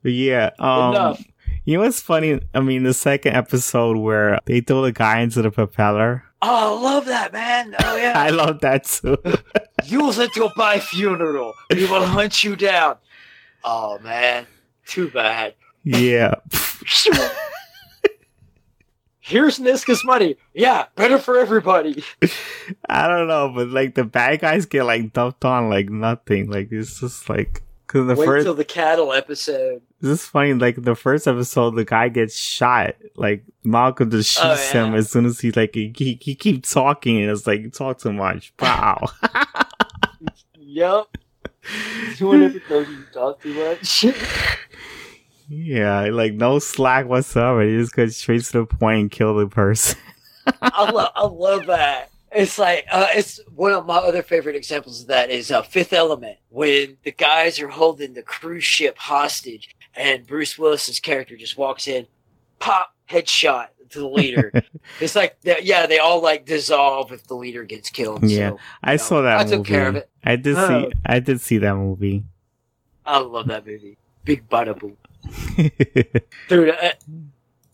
Speaker 1: Yeah. Um,
Speaker 2: Enough.
Speaker 1: You know what's funny? I mean, the second episode where they throw the guy into the propeller.
Speaker 2: Oh, I love that man. Oh yeah.
Speaker 1: I love that too.
Speaker 2: Use it to my funeral. We will hunt you down. Oh man, too bad.
Speaker 1: yeah.
Speaker 2: Here's Niska's money. Yeah, better for everybody.
Speaker 1: I don't know, but like the bad guys get like dumped on like nothing. Like it's just like because the
Speaker 2: Wait
Speaker 1: first
Speaker 2: till the cattle episode.
Speaker 1: this is funny. Like the first episode, the guy gets shot. Like Malcolm just oh, shoots
Speaker 2: Oh, yeah.
Speaker 1: him as soon as he like he, he he keeps talking and it's like you talk too much. Wow.
Speaker 2: Yup. You want to know you talk too much?
Speaker 1: yeah, like no slack whatsoever. He just goes straight to the point and kill the person.
Speaker 2: I love, I love that. It's like uh, it's one of my other favorite examples of that is uh, Fifth Element when the guys are holding the cruise ship hostage and Bruce Willis's character just walks in, pop headshot to the leader. it's like yeah, they all like dissolve if the leader gets killed.
Speaker 1: Yeah,
Speaker 2: so,
Speaker 1: I
Speaker 2: you
Speaker 1: saw that
Speaker 2: I
Speaker 1: movie.
Speaker 2: took care of it.
Speaker 1: I did
Speaker 2: Oh.
Speaker 1: see. I did see that movie.
Speaker 2: I love that movie. Big bada boom. Dude, uh,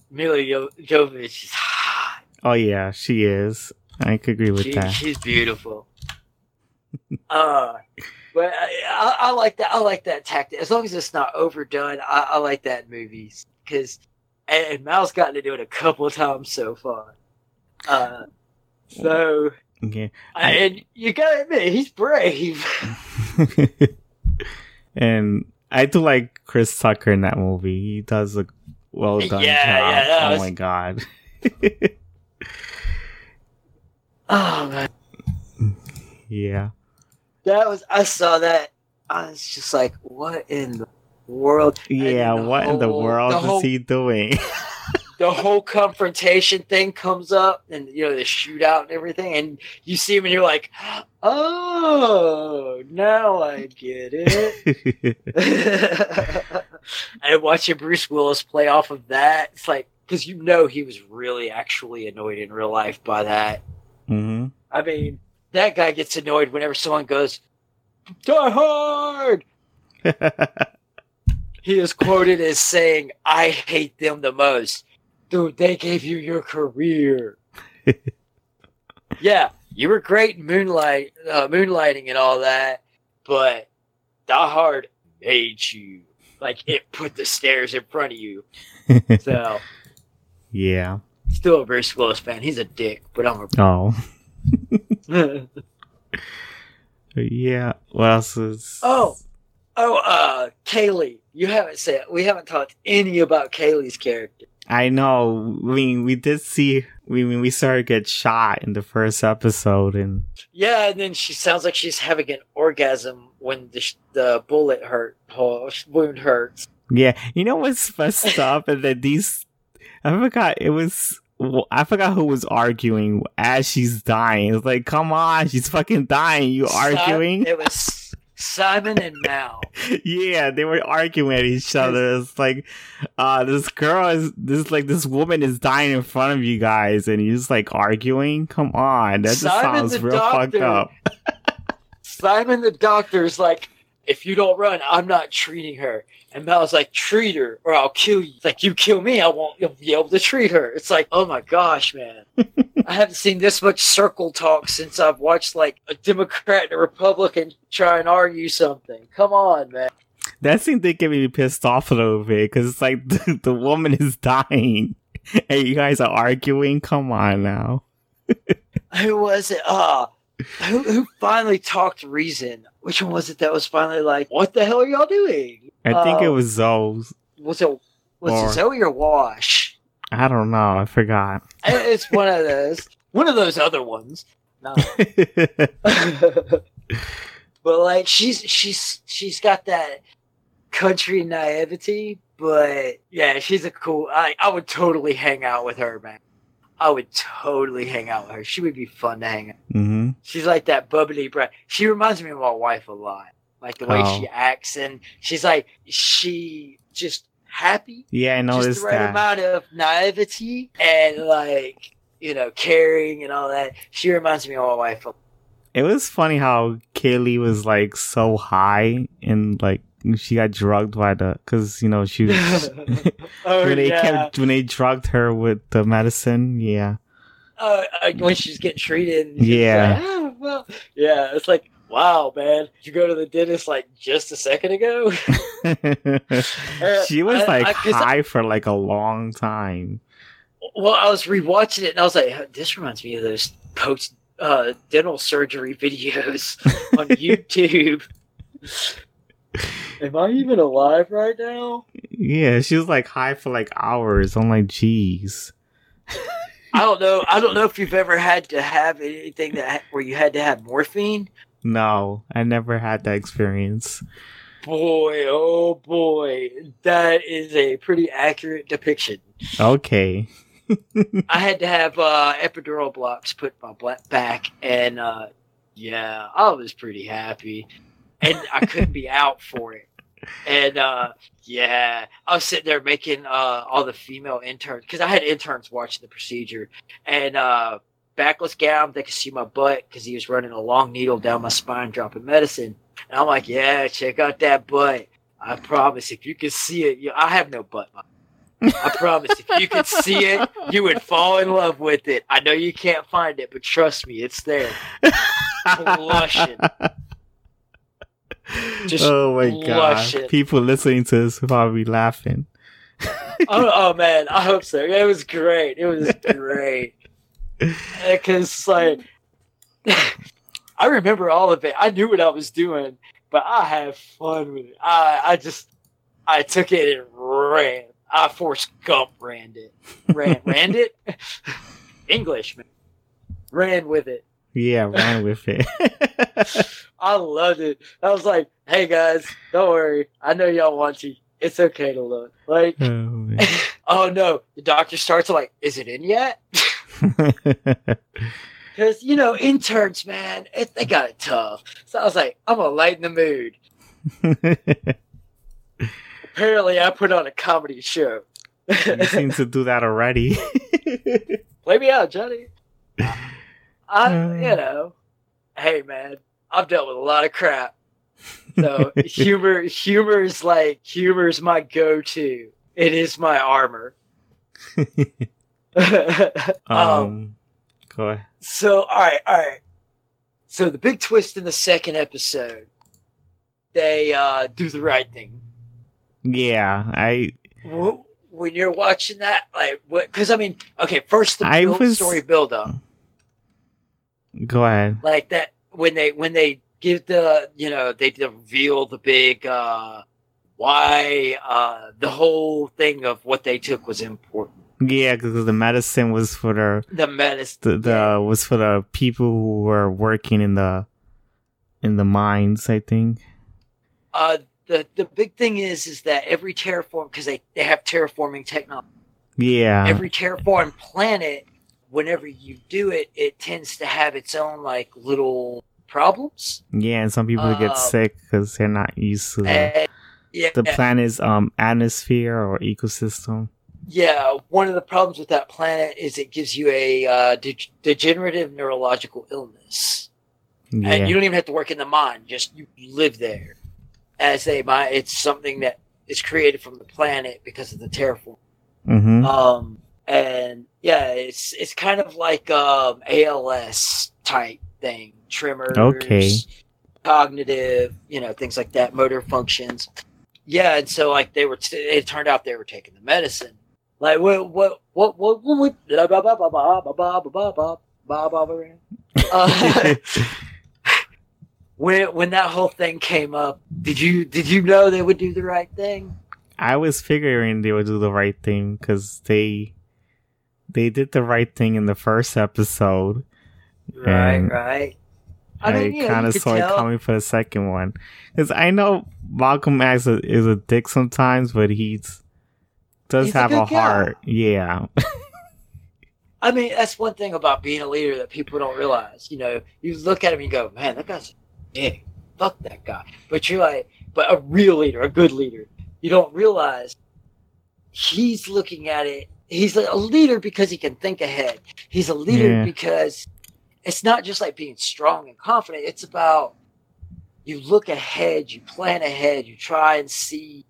Speaker 2: Mila jo- Jovovich is hot.
Speaker 1: oh yeah, she is. I could agree with
Speaker 2: She,
Speaker 1: that.
Speaker 2: she's beautiful. uh, but I, I, I like that. I like that tactic. As long as it's not overdone, I, I like that in movies because and, and Mal's gotten to do it a couple times so far. Uh, so
Speaker 1: Yeah.
Speaker 2: I, and you gotta admit he's brave.
Speaker 1: and I do like Chris Tucker in that movie. He does a well done
Speaker 2: Yeah,
Speaker 1: job.
Speaker 2: yeah,
Speaker 1: oh
Speaker 2: was-
Speaker 1: my god.
Speaker 2: Oh man,
Speaker 1: yeah.
Speaker 2: that was I saw that. I was just like, what in the world?
Speaker 1: Yeah, what in the world
Speaker 2: the
Speaker 1: is he doing?
Speaker 2: the whole confrontation thing comes up and you know the shootout and everything and you see him and you're like oh now i get it. And watching bruce willis play off of that it's like because you know he was really actually annoyed in real life by that.
Speaker 1: Hmm
Speaker 2: i mean that guy gets annoyed whenever someone goes die hard! He is quoted as saying i hate them the most dude they gave you your career yeah you were great in moonlight uh, moonlighting and all that but die hard made you like it put the stairs in front of you so
Speaker 1: yeah.
Speaker 2: still a bruce willis fan he's a dick but i'm
Speaker 1: Oh.
Speaker 2: a
Speaker 1: Yeah. What else is?
Speaker 2: Oh. oh uh kaylee you haven't said we haven't talked any about kaylee's character
Speaker 1: I know. I mean, we did see. We mean we saw her get shot in the first episode, and
Speaker 2: Yeah, and then she sounds like she's having an orgasm when the sh- the bullet hurt, oh, wound hurts.
Speaker 1: yeah, you know what's messed up, and then these. I forgot it was. I forgot who was arguing as she's dying. It's like, come on, she's fucking dying. You
Speaker 2: Sim-
Speaker 1: arguing?
Speaker 2: it was Simon and Mal.
Speaker 1: yeah, they were arguing at each other. It's like, uh, this girl is this like this woman is dying in front of you guys, and you're just like arguing. Come on, that just
Speaker 2: Simon
Speaker 1: sounds
Speaker 2: the
Speaker 1: real fucked up.
Speaker 2: Simon the doctor is like, if you don't run, I'm not treating her. And Mal's like, treat her or I'll kill you. It's like, you kill me, I won't be able to treat her. It's like, oh my gosh, man. I haven't seen this much circle talk since I've watched like a Democrat and a Republican try and argue something. Come on, man.
Speaker 1: That scene did get me pissed off a little bit because it's like the, the woman is dying, and you guys are arguing. Come on now.
Speaker 2: Who was it? Ah, who, who finally talked reason? Which one was it that was finally like, what the hell are y'all doing?
Speaker 1: I think it
Speaker 2: Oh.
Speaker 1: was Zoe.
Speaker 2: Was it, was
Speaker 1: Or-
Speaker 2: it Zoe or Wash?
Speaker 1: I don't know. I forgot.
Speaker 2: It's one of those. One of those other ones. No. but like she's she's she's got that country naivety, but yeah, she's a cool I I would totally hang out with her, man. I would totally hang out with her. She would be fun to hang out.
Speaker 1: hmm
Speaker 2: She's like that bubbly brat. She reminds me of my wife a lot. Like the way
Speaker 1: Oh.
Speaker 2: she acts and she's like she just happy
Speaker 1: Yeah, I
Speaker 2: just the right
Speaker 1: that.
Speaker 2: amount of naivety and like you know caring and all that. She reminds me of my wife.
Speaker 1: It was funny how Kaylee was like so high and like she got drugged by the because you know she was
Speaker 2: oh
Speaker 1: when they
Speaker 2: yeah,
Speaker 1: kept when they drugged her with the medicine. Yeah,
Speaker 2: uh, uh, when she's getting treated. she's
Speaker 1: Yeah.
Speaker 2: like, "Ah, well, yeah. It's like wow, man. Did you go to the dentist like just a second ago?
Speaker 1: she was
Speaker 2: I-
Speaker 1: like
Speaker 2: I- 'cause I-
Speaker 1: high for like a long time.
Speaker 2: well, I was rewatching it and I was like, this reminds me of those post uh, dental surgery videos on YouTube. Am I even alive right now?
Speaker 1: Yeah, she was like high for like hours. I'm like, geez.
Speaker 2: I don't know. I don't know if you've ever had to have anything that where you had to have morphine.
Speaker 1: No, I never had that experience.
Speaker 2: Boy, oh boy, that is a pretty accurate depiction.
Speaker 1: Okay.
Speaker 2: I had to have uh, epidural blocks put in my bla- back, and uh, yeah, I was pretty happy, and I couldn't be out for it. And uh, yeah, I was sitting there making uh, all the female interns because I had interns watching the procedure, and uh, backless gown they could see my butt because he was running a long needle down my spine, dropping medicine. And I'm like, yeah, check out that butt. I promise, if you could see it, you, I have no butt. I promise, if you could see it, you would fall in love with it. I know you can't find it, but trust me, it's there. Blushing. Just
Speaker 1: oh my god. People listening to this will probably laughing.
Speaker 2: Oh, oh man, I hope so. It was great. It was great. Because like, I remember all of it. I knew what I was doing, but I had fun with it. I, I just, I took it and ran. I Forrest Gump ran it. Ran, ran it. English man. Ran with it.
Speaker 1: Yeah, ran with it.
Speaker 2: I loved it. I was like, "Hey guys, don't worry. I know y'all want to. It's okay to look. Like,
Speaker 1: Oh,
Speaker 2: oh no, the doctor starts like, is it in yet? Because you know, interns, man, it, they got it tough. So I was like, I'm gonna lighten the mood. Apparently, I put on a comedy show.
Speaker 1: you seem to do that already.
Speaker 2: Play me out, Johnny. I,
Speaker 1: Uh.
Speaker 2: you know, hey man, I've dealt with a lot of crap. So humor, humor is like humor is my go-to. It is my armor. um,
Speaker 1: um, go ahead.
Speaker 2: so all right, all right. So the big twist in the second episode, they uh, do the right thing.
Speaker 1: Yeah, I
Speaker 2: Wh- When you're watching that, like, what? Because I mean, okay, first the
Speaker 1: I was-
Speaker 2: story build up.
Speaker 1: Go ahead.
Speaker 2: like that when they when they give the you know they reveal the big uh why uh the whole thing of what they took was important
Speaker 1: Yeah, because the medicine was for the
Speaker 2: the medicine
Speaker 1: the, the was for the people who were working in the in the mines. I think.
Speaker 2: uh the the big thing is is that every terraform because they they have terraforming technology
Speaker 1: Yeah.
Speaker 2: every terraform planet whenever you do it it tends to have its own like little problems
Speaker 1: yeah, and some people get
Speaker 2: uh,
Speaker 1: sick because they're not used to the,
Speaker 2: yeah
Speaker 1: the planet's um atmosphere or ecosystem.
Speaker 2: Yeah, one of the problems with that planet is it gives you a uh, de- degenerative neurological illness,
Speaker 1: Yeah.
Speaker 2: and you don't even have to work in the mine; just you, you live there. As a mine, it's something that is created from the planet because of the terraform.
Speaker 1: mm-hmm.
Speaker 2: Um, and yeah, it's it's kind of like um, ALS type thing, tremors,
Speaker 1: Okay.
Speaker 2: cognitive, you know, things like that, motor functions. Yeah, and so like they were, t- it turned out they were taking the medicine. Like what, what, what, what, what, blah, blah, blah, blah, blah, blah, blah, blah, blah, blah, blah. Uh, when when that whole thing came up, did you did you know they would do the right thing?
Speaker 1: I was figuring they would do the right thing because they they did the right thing in the first episode.
Speaker 2: Right, right.
Speaker 1: I,
Speaker 2: mean, you
Speaker 1: kind of saw it coming for the second one because I know Malcolm X is a, is a dick sometimes, but he's does
Speaker 2: He's
Speaker 1: have a,
Speaker 2: guy.
Speaker 1: heart. Yeah,
Speaker 2: I mean, that's one thing about being a leader that people don't realize. You know, you look at him and you go, man, that guy's a dick. Fuck that guy. But you're like, but a real leader, a good leader, you don't realize he's looking at it. He's a leader because he can think ahead. He's a leader
Speaker 1: Yeah.
Speaker 2: because it's not just like being strong and confident. It's about you look ahead, you plan ahead, you try and see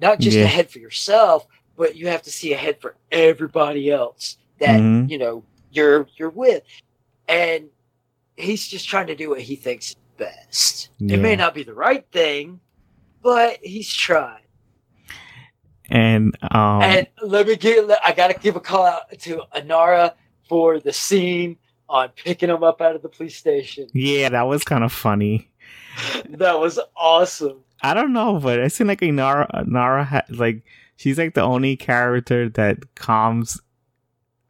Speaker 2: not just
Speaker 1: Yeah.
Speaker 2: ahead for yourself, but you have to see ahead for everybody else that
Speaker 1: Mhm.
Speaker 2: you know you're you're with. And he's just trying to do what he thinks is best. It may not be the right thing, but he's trying.
Speaker 1: And um,
Speaker 2: and let me give I gotta give a call out to Inara for the scene on picking him up out of the police station.
Speaker 1: yeah, that was kind of funny.
Speaker 2: That was awesome.
Speaker 1: I don't know, but it seemed like Nara Nara ha- like she's like the only character that calms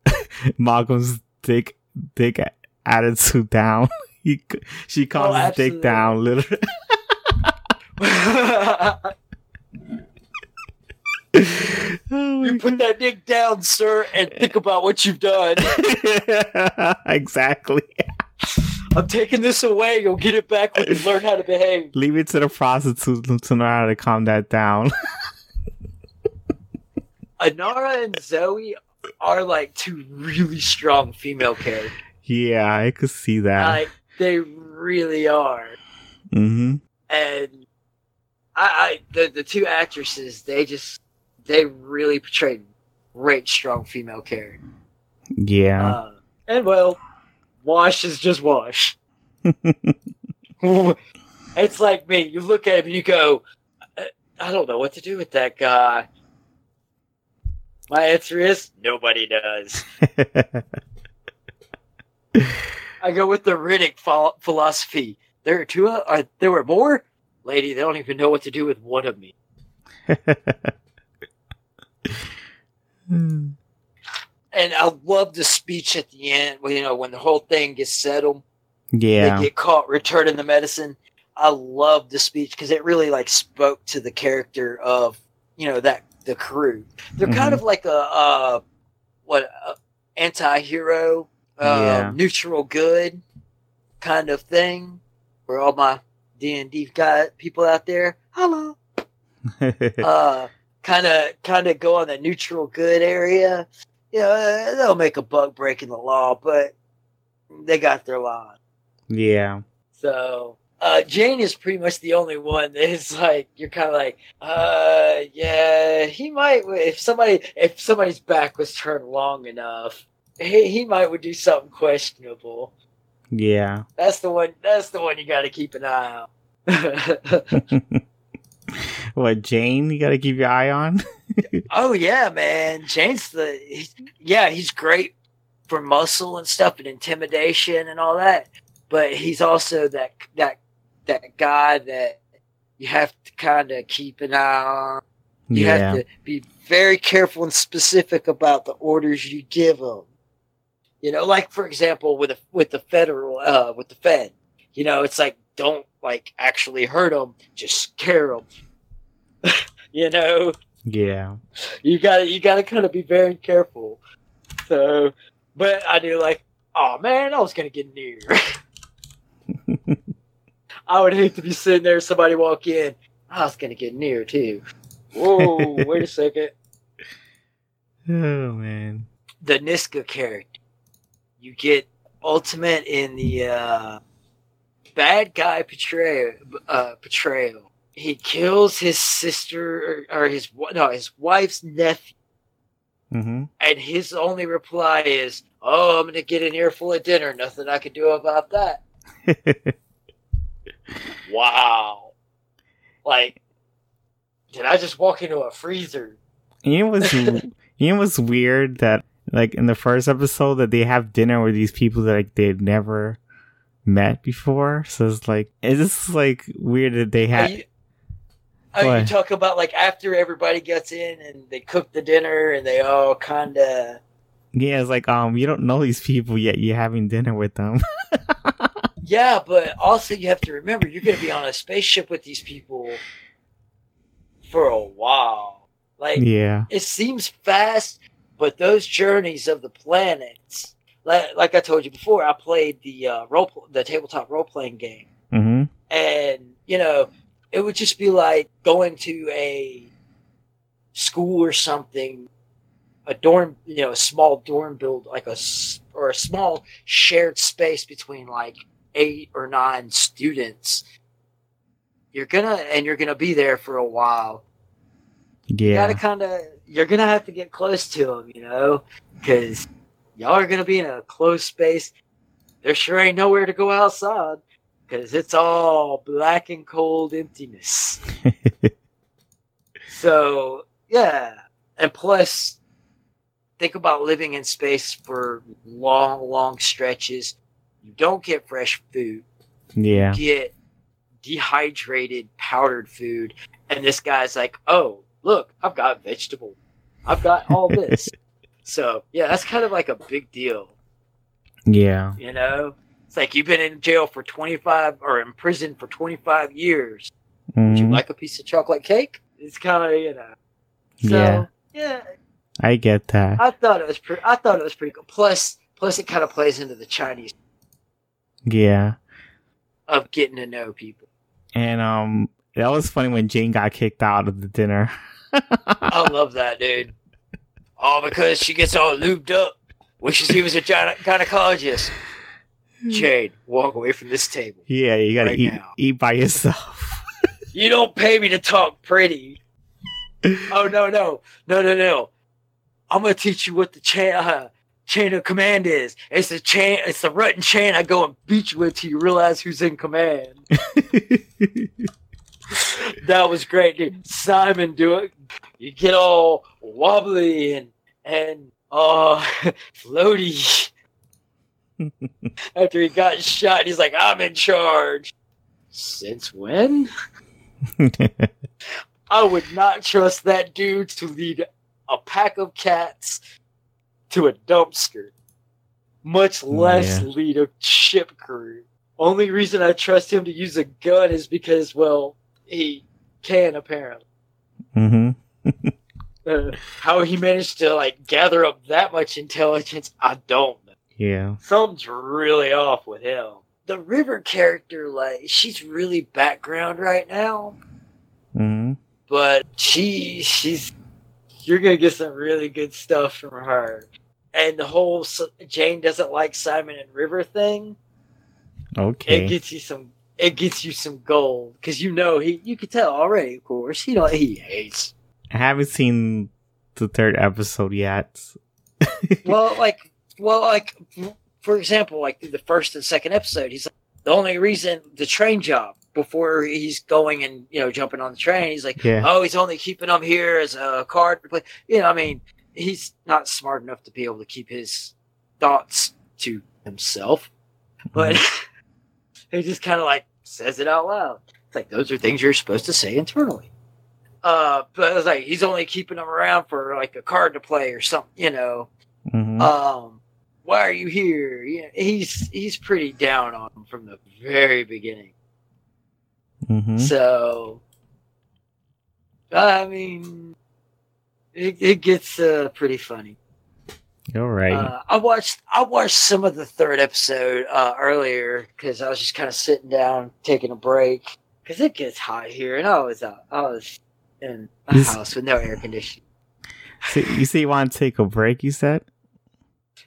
Speaker 1: Malcolm's dick dick attitude down. he she calms his dick down literally. Oh
Speaker 2: you put that dick down, sir, and think about what you've done.
Speaker 1: exactly.
Speaker 2: I'm taking this away. You'll get it back when you learn how to behave.
Speaker 1: Leave it to the prostitutes to know how to calm that down.
Speaker 2: Inara and Zoe are like two really strong female characters.
Speaker 1: yeah, I could see that.
Speaker 2: Like they really are.
Speaker 1: hmm
Speaker 2: and I, I the the two actresses they just they really portrayed great strong female character.
Speaker 1: Yeah.
Speaker 2: Uh, and well, Wash is just Wash. it's like me. You look at him and you go, "I- I don't know what to do with that guy. My answer is nobody does. I go with the Riddick pho- philosophy. There are two. uh, Are there were more? Lady, they don't even know what to do with one of me. And I love the speech at the end. You know when the whole thing gets settled,
Speaker 1: yeah.
Speaker 2: they get caught returning the medicine. I love the speech because it really like spoke to the character of you know that the crew. They're kind
Speaker 1: Mhm.
Speaker 2: of like a uh, what anti-hero, uh,
Speaker 1: Yeah.
Speaker 2: neutral good kind of thing. For all my D and D guy people out there, hello. uh, kind of kind of go on the neutral good area. You know, uh, they'll make a bug breaking the law, but they got their line.
Speaker 1: yeah.
Speaker 2: So uh, Jayne is pretty much the only one that is like you're kind of like, uh, yeah, he might if somebody if somebody's back was turned long enough, he he might would do something questionable.
Speaker 1: Yeah.
Speaker 2: That's the one. That's the one you got to keep an eye on.
Speaker 1: what, Jayne, you gotta keep your eye on?
Speaker 2: Oh yeah, man. Jayne's the he's, yeah, he's great for muscle and stuff and intimidation and all that. But he's also that that that guy that you have to kind of keep an eye on. You
Speaker 1: yeah.
Speaker 2: have to be very careful and specific about the orders you give him. You know, like for example, with a, with the federal uh with the Fed, you know, it's like don't like actually hurt them, just scare them. you know,
Speaker 1: yeah.
Speaker 2: you gotta you gotta kind of be very careful. So, but I do like, oh man, I was gonna get near. I would hate to be sitting there, somebody walk in, I was gonna get near too. Whoa, wait a second.
Speaker 1: Oh, man.
Speaker 2: The Niska character, you get ultimate in the uh, bad guy portrayal. Uh, portrayal. He kills his sister or, or his no his wife's nephew.
Speaker 1: hmm
Speaker 2: And his only reply is, "Oh, I'm gonna get an earful of dinner. Nothing I can do about that." Wow. Like, did I just walk into a freezer?
Speaker 1: It was it was weird that like in the first episode that they have dinner with these people that like they'd never met before. So it's like it's just like weird that they had
Speaker 2: you, are you talk about like after everybody gets in and they cook the dinner and they all kind of
Speaker 1: yeah. It's like um you don't know these people yet. You're having dinner with them.
Speaker 2: yeah, but also you have to remember you're gonna be on a spaceship with these people for a while. Like
Speaker 1: yeah.
Speaker 2: it seems fast, but those journeys of the planets, like, like I told you before, I played the uh, role, the tabletop role playing game,
Speaker 1: hmm
Speaker 2: and you know, it would just be like going to a school or something, a dorm, you know, a small dorm build, like a or a small shared space between like eight or nine students. You're gonna and you're gonna be there for a while you
Speaker 1: Yeah.
Speaker 2: gotta kind of you're gonna have to get close to them you know because y'all are gonna be in a closed space there sure ain't nowhere to go outside because it's all black and cold emptiness. So yeah. And plus think about living in space for long long stretches. You don't get fresh food.
Speaker 1: Yeah.
Speaker 2: get dehydrated powdered food. And this guy's like oh look i've got vegetable i've got all this. So yeah that's kind of like a big deal.
Speaker 1: Yeah.
Speaker 2: you know it's like you've been in jail for 25 or in prison for 25 years would you
Speaker 1: Mhm.
Speaker 2: like a piece of chocolate cake it's kind of you know so
Speaker 1: Yeah.
Speaker 2: yeah
Speaker 1: I get that.
Speaker 2: i thought it was pretty i thought it was pretty cool plus plus it kind of plays into the chinese
Speaker 1: Yeah.
Speaker 2: of getting to know people
Speaker 1: And um that was funny when Jayne got kicked out of the dinner.
Speaker 2: I love that, dude. All because she gets all lubed up, wishes he was a gyne- gynecologist. Jayne, walk away from this table.
Speaker 1: yeah, you gotta
Speaker 2: Right
Speaker 1: eat
Speaker 2: now.
Speaker 1: eat by yourself.
Speaker 2: You don't pay me to talk pretty. Oh no, no, no, no, no! I'm gonna teach you what the chain uh, chain of command is. It's the chain. It's the rotten chain. I go and beat you with till you realize who's in command. that was great, dude. Simon, do it. You get all wobbly and and oh floaty. After he got shot, he's like, "I'm in charge." Since when? I would not trust that dude to lead a pack of cats to a dumpster, much less
Speaker 1: Yeah.
Speaker 2: lead a ship crew. Only reason I trust him to use a gun is because, well, he can apparently.
Speaker 1: hmm
Speaker 2: Uh, how he managed to like gather up that much intelligence, I don't know.
Speaker 1: Yeah.
Speaker 2: Something's really off with him. The River character, like, she's really background right now,
Speaker 1: hmm
Speaker 2: but she she's you're gonna get some really good stuff from her. And the whole Jayne doesn't like Simon and River thing,
Speaker 1: Okay.
Speaker 2: it gets you some it gets you some gold because you know he you could tell already. Of course, you know he hates.
Speaker 1: I haven't seen the third episode yet.
Speaker 2: well, like, well, like, for example, like the first and second episode, he's like, the only reason the train job before he's going and you know jumping on the train, he's like,
Speaker 1: Yeah.
Speaker 2: oh, he's only keeping them here as a card. to play." You know, I mean, he's not smart enough to be able to keep his thoughts to himself, but he just kind of like says it out loud. It's like those are things you're supposed to say internally. Uh, but it's like he's only keeping them around for like a card to play or something, you know.
Speaker 1: Mhm.
Speaker 2: Um, why are you here? Yeah, he's he's pretty down on him from the very beginning.
Speaker 1: Mhm.
Speaker 2: So, I mean, it, it gets uh, pretty funny.
Speaker 1: You're right.
Speaker 2: Uh, I watched I watched some of the third episode uh, earlier because I was just kind of sitting down taking a break because it gets hot here and I was out I was in a
Speaker 1: This-
Speaker 2: house with no air conditioning.
Speaker 1: So you say you want to take a break? You said.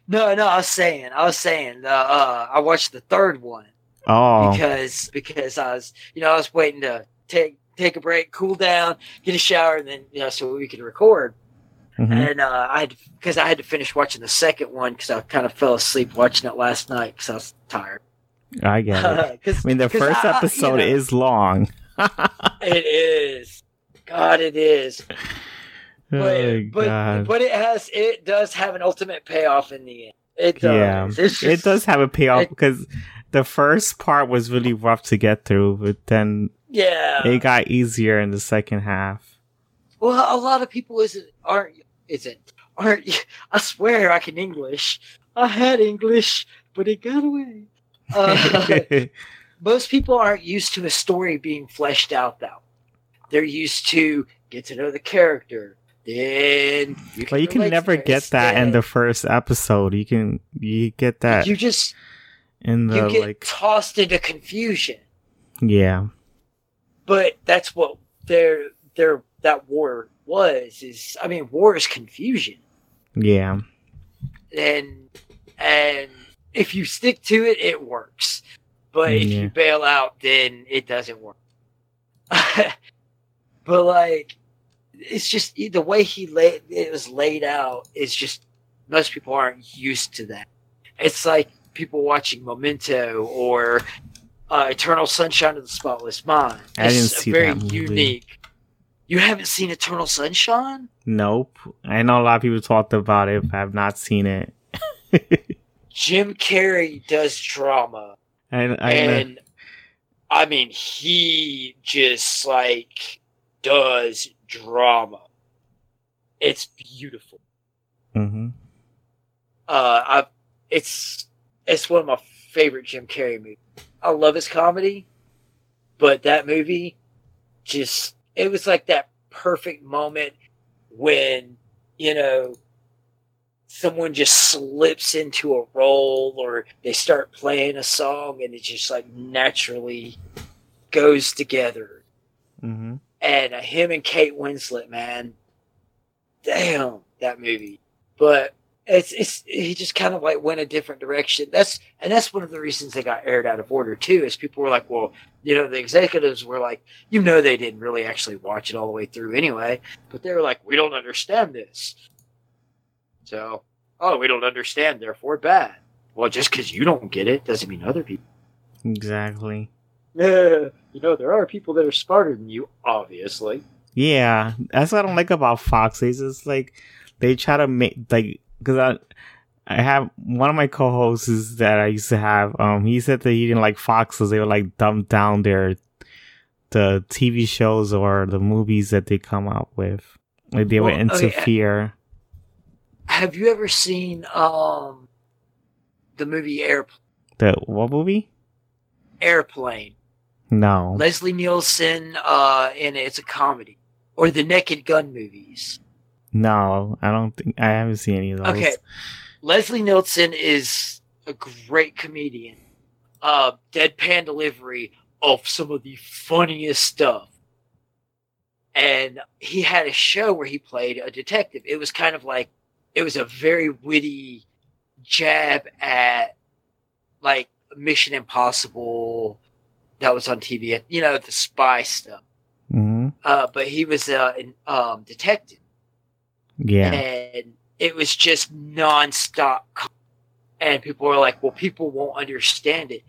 Speaker 2: No, no, I was saying I was saying uh, uh, I watched the third one
Speaker 1: Oh.
Speaker 2: because because I was you know I was waiting to take take a break, cool down, get a shower, and then you know so we could record.
Speaker 1: Mhm.
Speaker 2: And uh, I had because I had to finish watching the second one because I kind of fell asleep watching it last night because I was tired.
Speaker 1: I get it. I mean, the first
Speaker 2: I- I- you
Speaker 1: episode
Speaker 2: know,
Speaker 1: is long.
Speaker 2: It is. God, it is. But
Speaker 1: oh
Speaker 2: but
Speaker 1: God.
Speaker 2: but it has it does have an ultimate payoff in the end. It does.
Speaker 1: Yeah,
Speaker 2: It's
Speaker 1: it does have a payoff
Speaker 2: it-
Speaker 1: because the first part was really rough to get through, but then
Speaker 2: Yeah.
Speaker 1: it got easier in the second half.
Speaker 2: Well, a lot of people isn't aren't isn't aren't. I swear I can English. I had English, but it got away. Uh, most people aren't used to a story being fleshed out though. They're used to get to know the character. Then you
Speaker 1: but you can never get that in the first episode. You can you get that
Speaker 2: You just
Speaker 1: in the
Speaker 2: you get
Speaker 1: like
Speaker 2: tossed into confusion.
Speaker 1: yeah.
Speaker 2: But that's what their their that war was. Is I mean, war is confusion.
Speaker 1: Yeah.
Speaker 2: and and if you stick to it, it works. But if you bail out, then it doesn't work. but like, it's just the way he laid it was laid out is just most people aren't used to that. It's like people watching Memento or uh, Eternal Sunshine of the Spotless Mind.
Speaker 1: I
Speaker 2: It's
Speaker 1: didn't see
Speaker 2: very
Speaker 1: that movie.
Speaker 2: unique. You haven't seen Eternal Sunshine?
Speaker 1: Nope. I know a lot of people talked about it, but I've not seen it.
Speaker 2: Jim Carrey does drama.
Speaker 1: I, I
Speaker 2: and I mean, he just like does drama. It's beautiful.
Speaker 1: hmm
Speaker 2: Uh, I, it's it's one of my favorite Jim Carrey movies. I love his comedy, but that movie just it was like that perfect moment when you know someone just slips into a role or they start playing a song and it just like naturally goes together
Speaker 1: hmm
Speaker 2: and uh, him and Kate Winslet, man, damn that movie. But it's it's he just kind of like went a different direction. That's and that's one of the reasons they got aired out of order too. Is people were like, well, you know, the executives were like, you know, they didn't really actually watch it all the way through anyway, but they were like, we don't understand this. So, oh, we don't understand, therefore bad. Well, just because you don't get it doesn't mean other people.
Speaker 1: Exactly.
Speaker 2: Yeah, you know, there are people that are smarter than you, obviously.
Speaker 1: Yeah, that's what I don't like about Fox. It's just like they try to make like because I I have one of my co-hosts that I used to have. Um, he said that he didn't like Foxes. They were like dumb down their the TV shows or the movies that they come out with. Like they would
Speaker 2: Well, okay,
Speaker 1: interfere.
Speaker 2: Have you ever seen um the movie Air,
Speaker 1: The what movie?
Speaker 2: Airplane?
Speaker 1: No.
Speaker 2: Leslie Nielsen, uh, and it's a comedy, or the Naked Gun movies.
Speaker 1: No, I don't think I haven't seen any of those.
Speaker 2: Okay. Leslie Nielsen is a great comedian. Uh, deadpan delivery of some of the funniest stuff. And he had a show where he played a detective. It was kind of like, it was a very witty jab at like Mission Impossible that was on TV, you know, the spy stuff.
Speaker 1: hmm
Speaker 2: Uh, but he was uh, an um, detective
Speaker 1: Yeah.
Speaker 2: and it was just nonstop. And people were like, "Well, people won't understand it."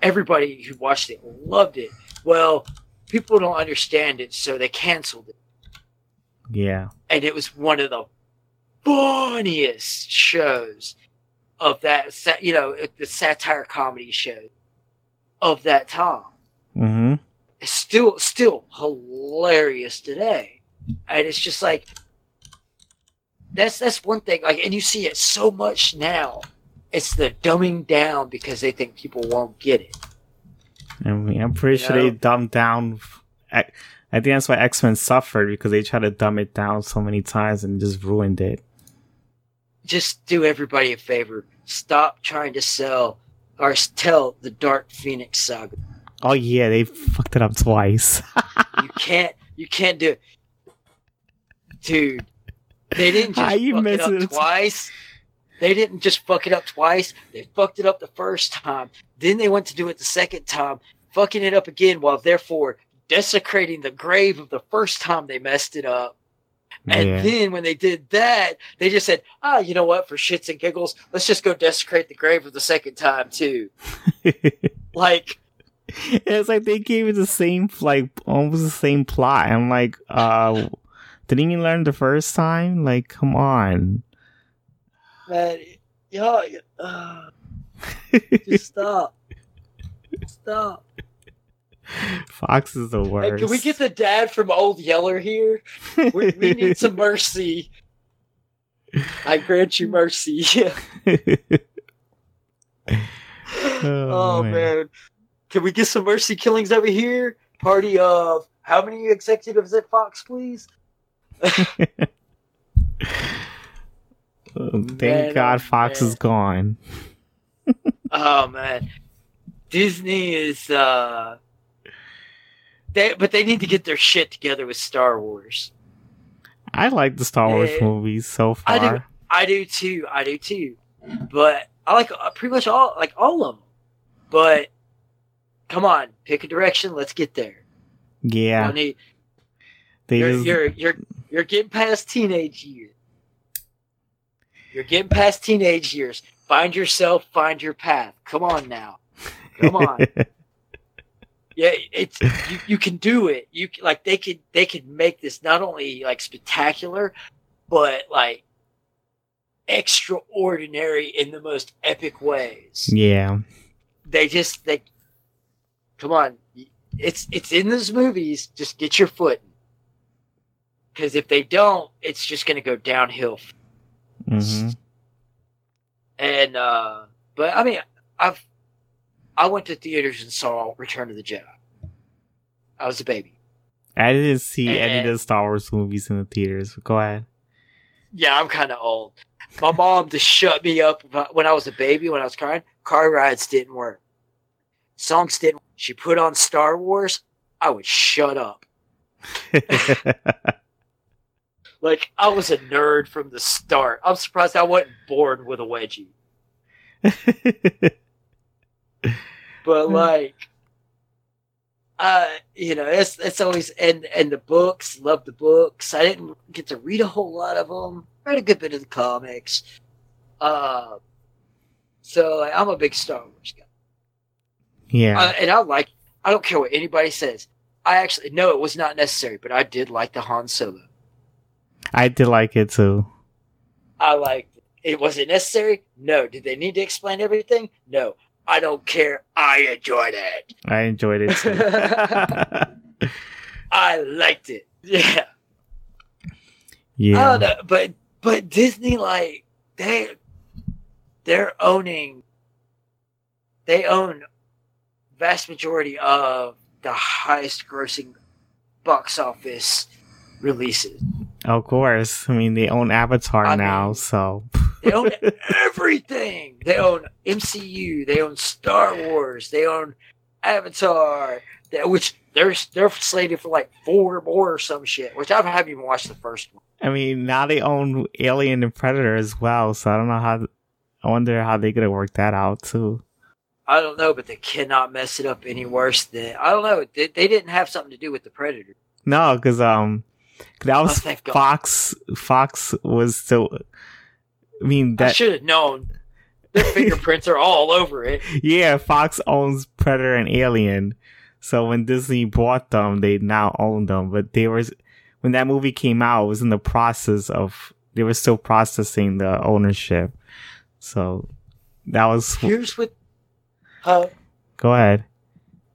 Speaker 2: Everybody who watched it loved it. Well, people don't understand it, so they canceled it.
Speaker 1: Yeah.
Speaker 2: And it was one of the funniest shows of that. You know, the satire comedy show of that time.
Speaker 1: hmm
Speaker 2: It's still, still hilarious today, and it's just like that's that's one thing. Like, and you see it so much now. It's the dumbing down because they think people won't get it.
Speaker 1: I mean, I'm pretty
Speaker 2: You
Speaker 1: sure they
Speaker 2: know?
Speaker 1: dumbed down. I, I think that's why X Men suffered because they tried to dumb it down so many times and just ruined it.
Speaker 2: Just do everybody a favor. Stop trying to sell or s- tell the Dark Phoenix saga.
Speaker 1: Oh yeah, they fucked it up twice.
Speaker 2: You can't. You can't do it, dude. They didn't
Speaker 1: How
Speaker 2: just
Speaker 1: you
Speaker 2: fuck it up
Speaker 1: it-
Speaker 2: twice. They didn't just fuck it up twice. They fucked it up the first time. Then they went to do it the second time, fucking it up again while therefore desecrating the grave of the first time they messed it up. And
Speaker 1: yeah.
Speaker 2: then when they did that, they just said, ah, you know what? For shits and giggles, let's just go desecrate the grave of the second time too. Like,
Speaker 1: it's like they gave it the same like almost the same plot. I'm like, uh, didn't you learn the first time? Like, come on.
Speaker 2: man, y'all, uh, just stop. Stop.
Speaker 1: Fox is the
Speaker 2: Hey,
Speaker 1: worst.
Speaker 2: can we get the dad from Old Yeller here? We, we need some mercy. I grant you mercy. oh, man. Can we get some mercy killings over here? Party of how many executives at Fox, please?
Speaker 1: Thank
Speaker 2: Man,
Speaker 1: God
Speaker 2: oh,
Speaker 1: Fox
Speaker 2: man.
Speaker 1: is gone.
Speaker 2: Oh man, Disney is. uh They, but they need to get their shit together with Star Wars.
Speaker 1: I like the Star Wars
Speaker 2: Yeah.
Speaker 1: movies so
Speaker 2: I do.
Speaker 1: far.
Speaker 2: I do too. I do too. But I like uh, pretty much all like all of them. But come on, pick a direction. Let's get there.
Speaker 1: Yeah,
Speaker 2: I need,
Speaker 1: they
Speaker 2: you're,
Speaker 1: just
Speaker 2: you're you're you're getting past teenage years. You're getting past teenage years. Find yourself. Find your path. Come on now. Come on. Yeah, it's you, you can do it. You like they could they could make this not only like spectacular, but like extraordinary in the most epic ways.
Speaker 1: yeah,
Speaker 2: They just they come on. It's it's in those movies. Just get your foot. Because if they don't, it's just going to go downhill.
Speaker 1: hmm
Speaker 2: And uh but I mean, I've I went to theaters and saw Return of the Jedi. I was a baby.
Speaker 1: I didn't see any of the Star Wars movies in the theaters. Go ahead.
Speaker 2: Yeah, I'm kind of old. My mom just shut me up when I was a baby, when I was crying. Car rides didn't work. Songs didn't. She put on Star Wars. I would shut up. Like I was a nerd from the start. I'm surprised I wasn't born with a wedgie. But like, uh, you know, it's it's always and and the books. Love the books. I didn't get to read a whole lot of them. Read a good bit of the comics. Uh, so like, I'm a big Star Wars guy,
Speaker 1: yeah,
Speaker 2: uh, and I like. I don't care what anybody says. I actually no, it was not necessary, but I did like the Han Solo.
Speaker 1: I did like it too.
Speaker 2: I liked it. It was it necessary? No. Did they need to explain everything? No. I don't care. I enjoyed it.
Speaker 1: I enjoyed it too.
Speaker 2: I liked it. Yeah. I
Speaker 1: yeah,
Speaker 2: don't know, but but Disney like they they're owning they own vast majority of the highest grossing box office releases.
Speaker 1: Of course. I mean, they own Avatar
Speaker 2: I
Speaker 1: now,
Speaker 2: mean-
Speaker 1: so.
Speaker 2: They own everything. They own MCU. They own Star Wars. They own Avatar. They, which they're they're slated for like four more or some shit. Which I haven't even watched the first one.
Speaker 1: I mean, now they own Alien and Predator as well, so I don't know how. I wonder how they're gonna work that out too.
Speaker 2: I don't know, but they cannot mess it up any worse than I don't know. They, they didn't have something to do with the Predator.
Speaker 1: No, because um, that was
Speaker 2: God.
Speaker 1: Fox. Fox was so. I mean that
Speaker 2: should have known. Their fingerprints are all over it.
Speaker 1: yeah, Fox owns Predator and Alien. So when Disney bought them, they now own them. But they were when that movie came out, it was in the process of they were still processing the ownership. So that was
Speaker 2: Here's what. Uh,
Speaker 1: go ahead.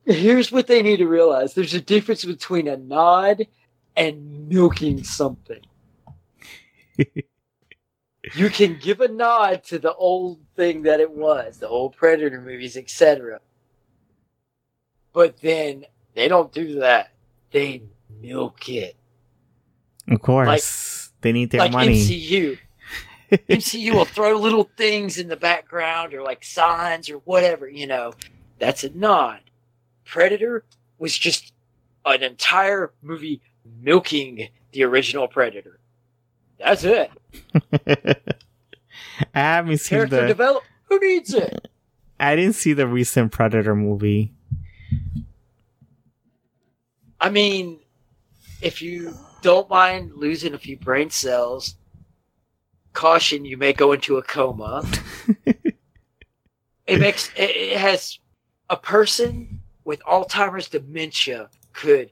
Speaker 2: here's what they need to realize. There's a difference between a nod and milking something. you can give a nod to the old thing that it was, the old Predator movies, etc. But then they don't do that. They milk it.
Speaker 1: Of course, Like, they need their
Speaker 2: like
Speaker 1: money.
Speaker 2: MCU. MCU will throw little things in the background or like signs or whatever, you know. That's a nod. Predator was just an entire movie milking the original Predator. That's it.
Speaker 1: I haven't seen
Speaker 2: Character
Speaker 1: the.
Speaker 2: develop. Who needs it?
Speaker 1: I didn't see the recent Predator movie.
Speaker 2: I mean, if you don't mind losing a few brain cells, caution you may go into a coma. it makes it, it has a person with Alzheimer's dementia could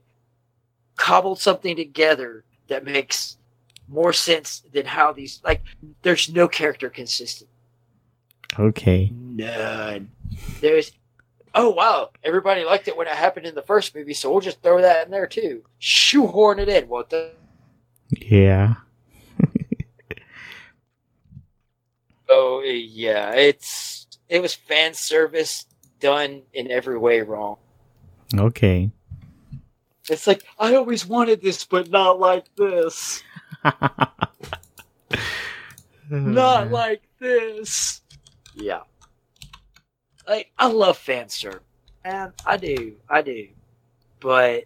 Speaker 2: cobble something together that makes more sense than how these like there's no character consistent.
Speaker 1: Okay.
Speaker 2: None. There's oh wow, everybody liked it when it happened in the first movie, so we'll just throw that in there too. Shoehorn it in. What the
Speaker 1: Yeah.
Speaker 2: Oh yeah, it's it was fan service done in every way wrong.
Speaker 1: Okay.
Speaker 2: It's like I always wanted this, but not like this. Not like this. Yeah. Like I love fan service. Man, I do. I do. But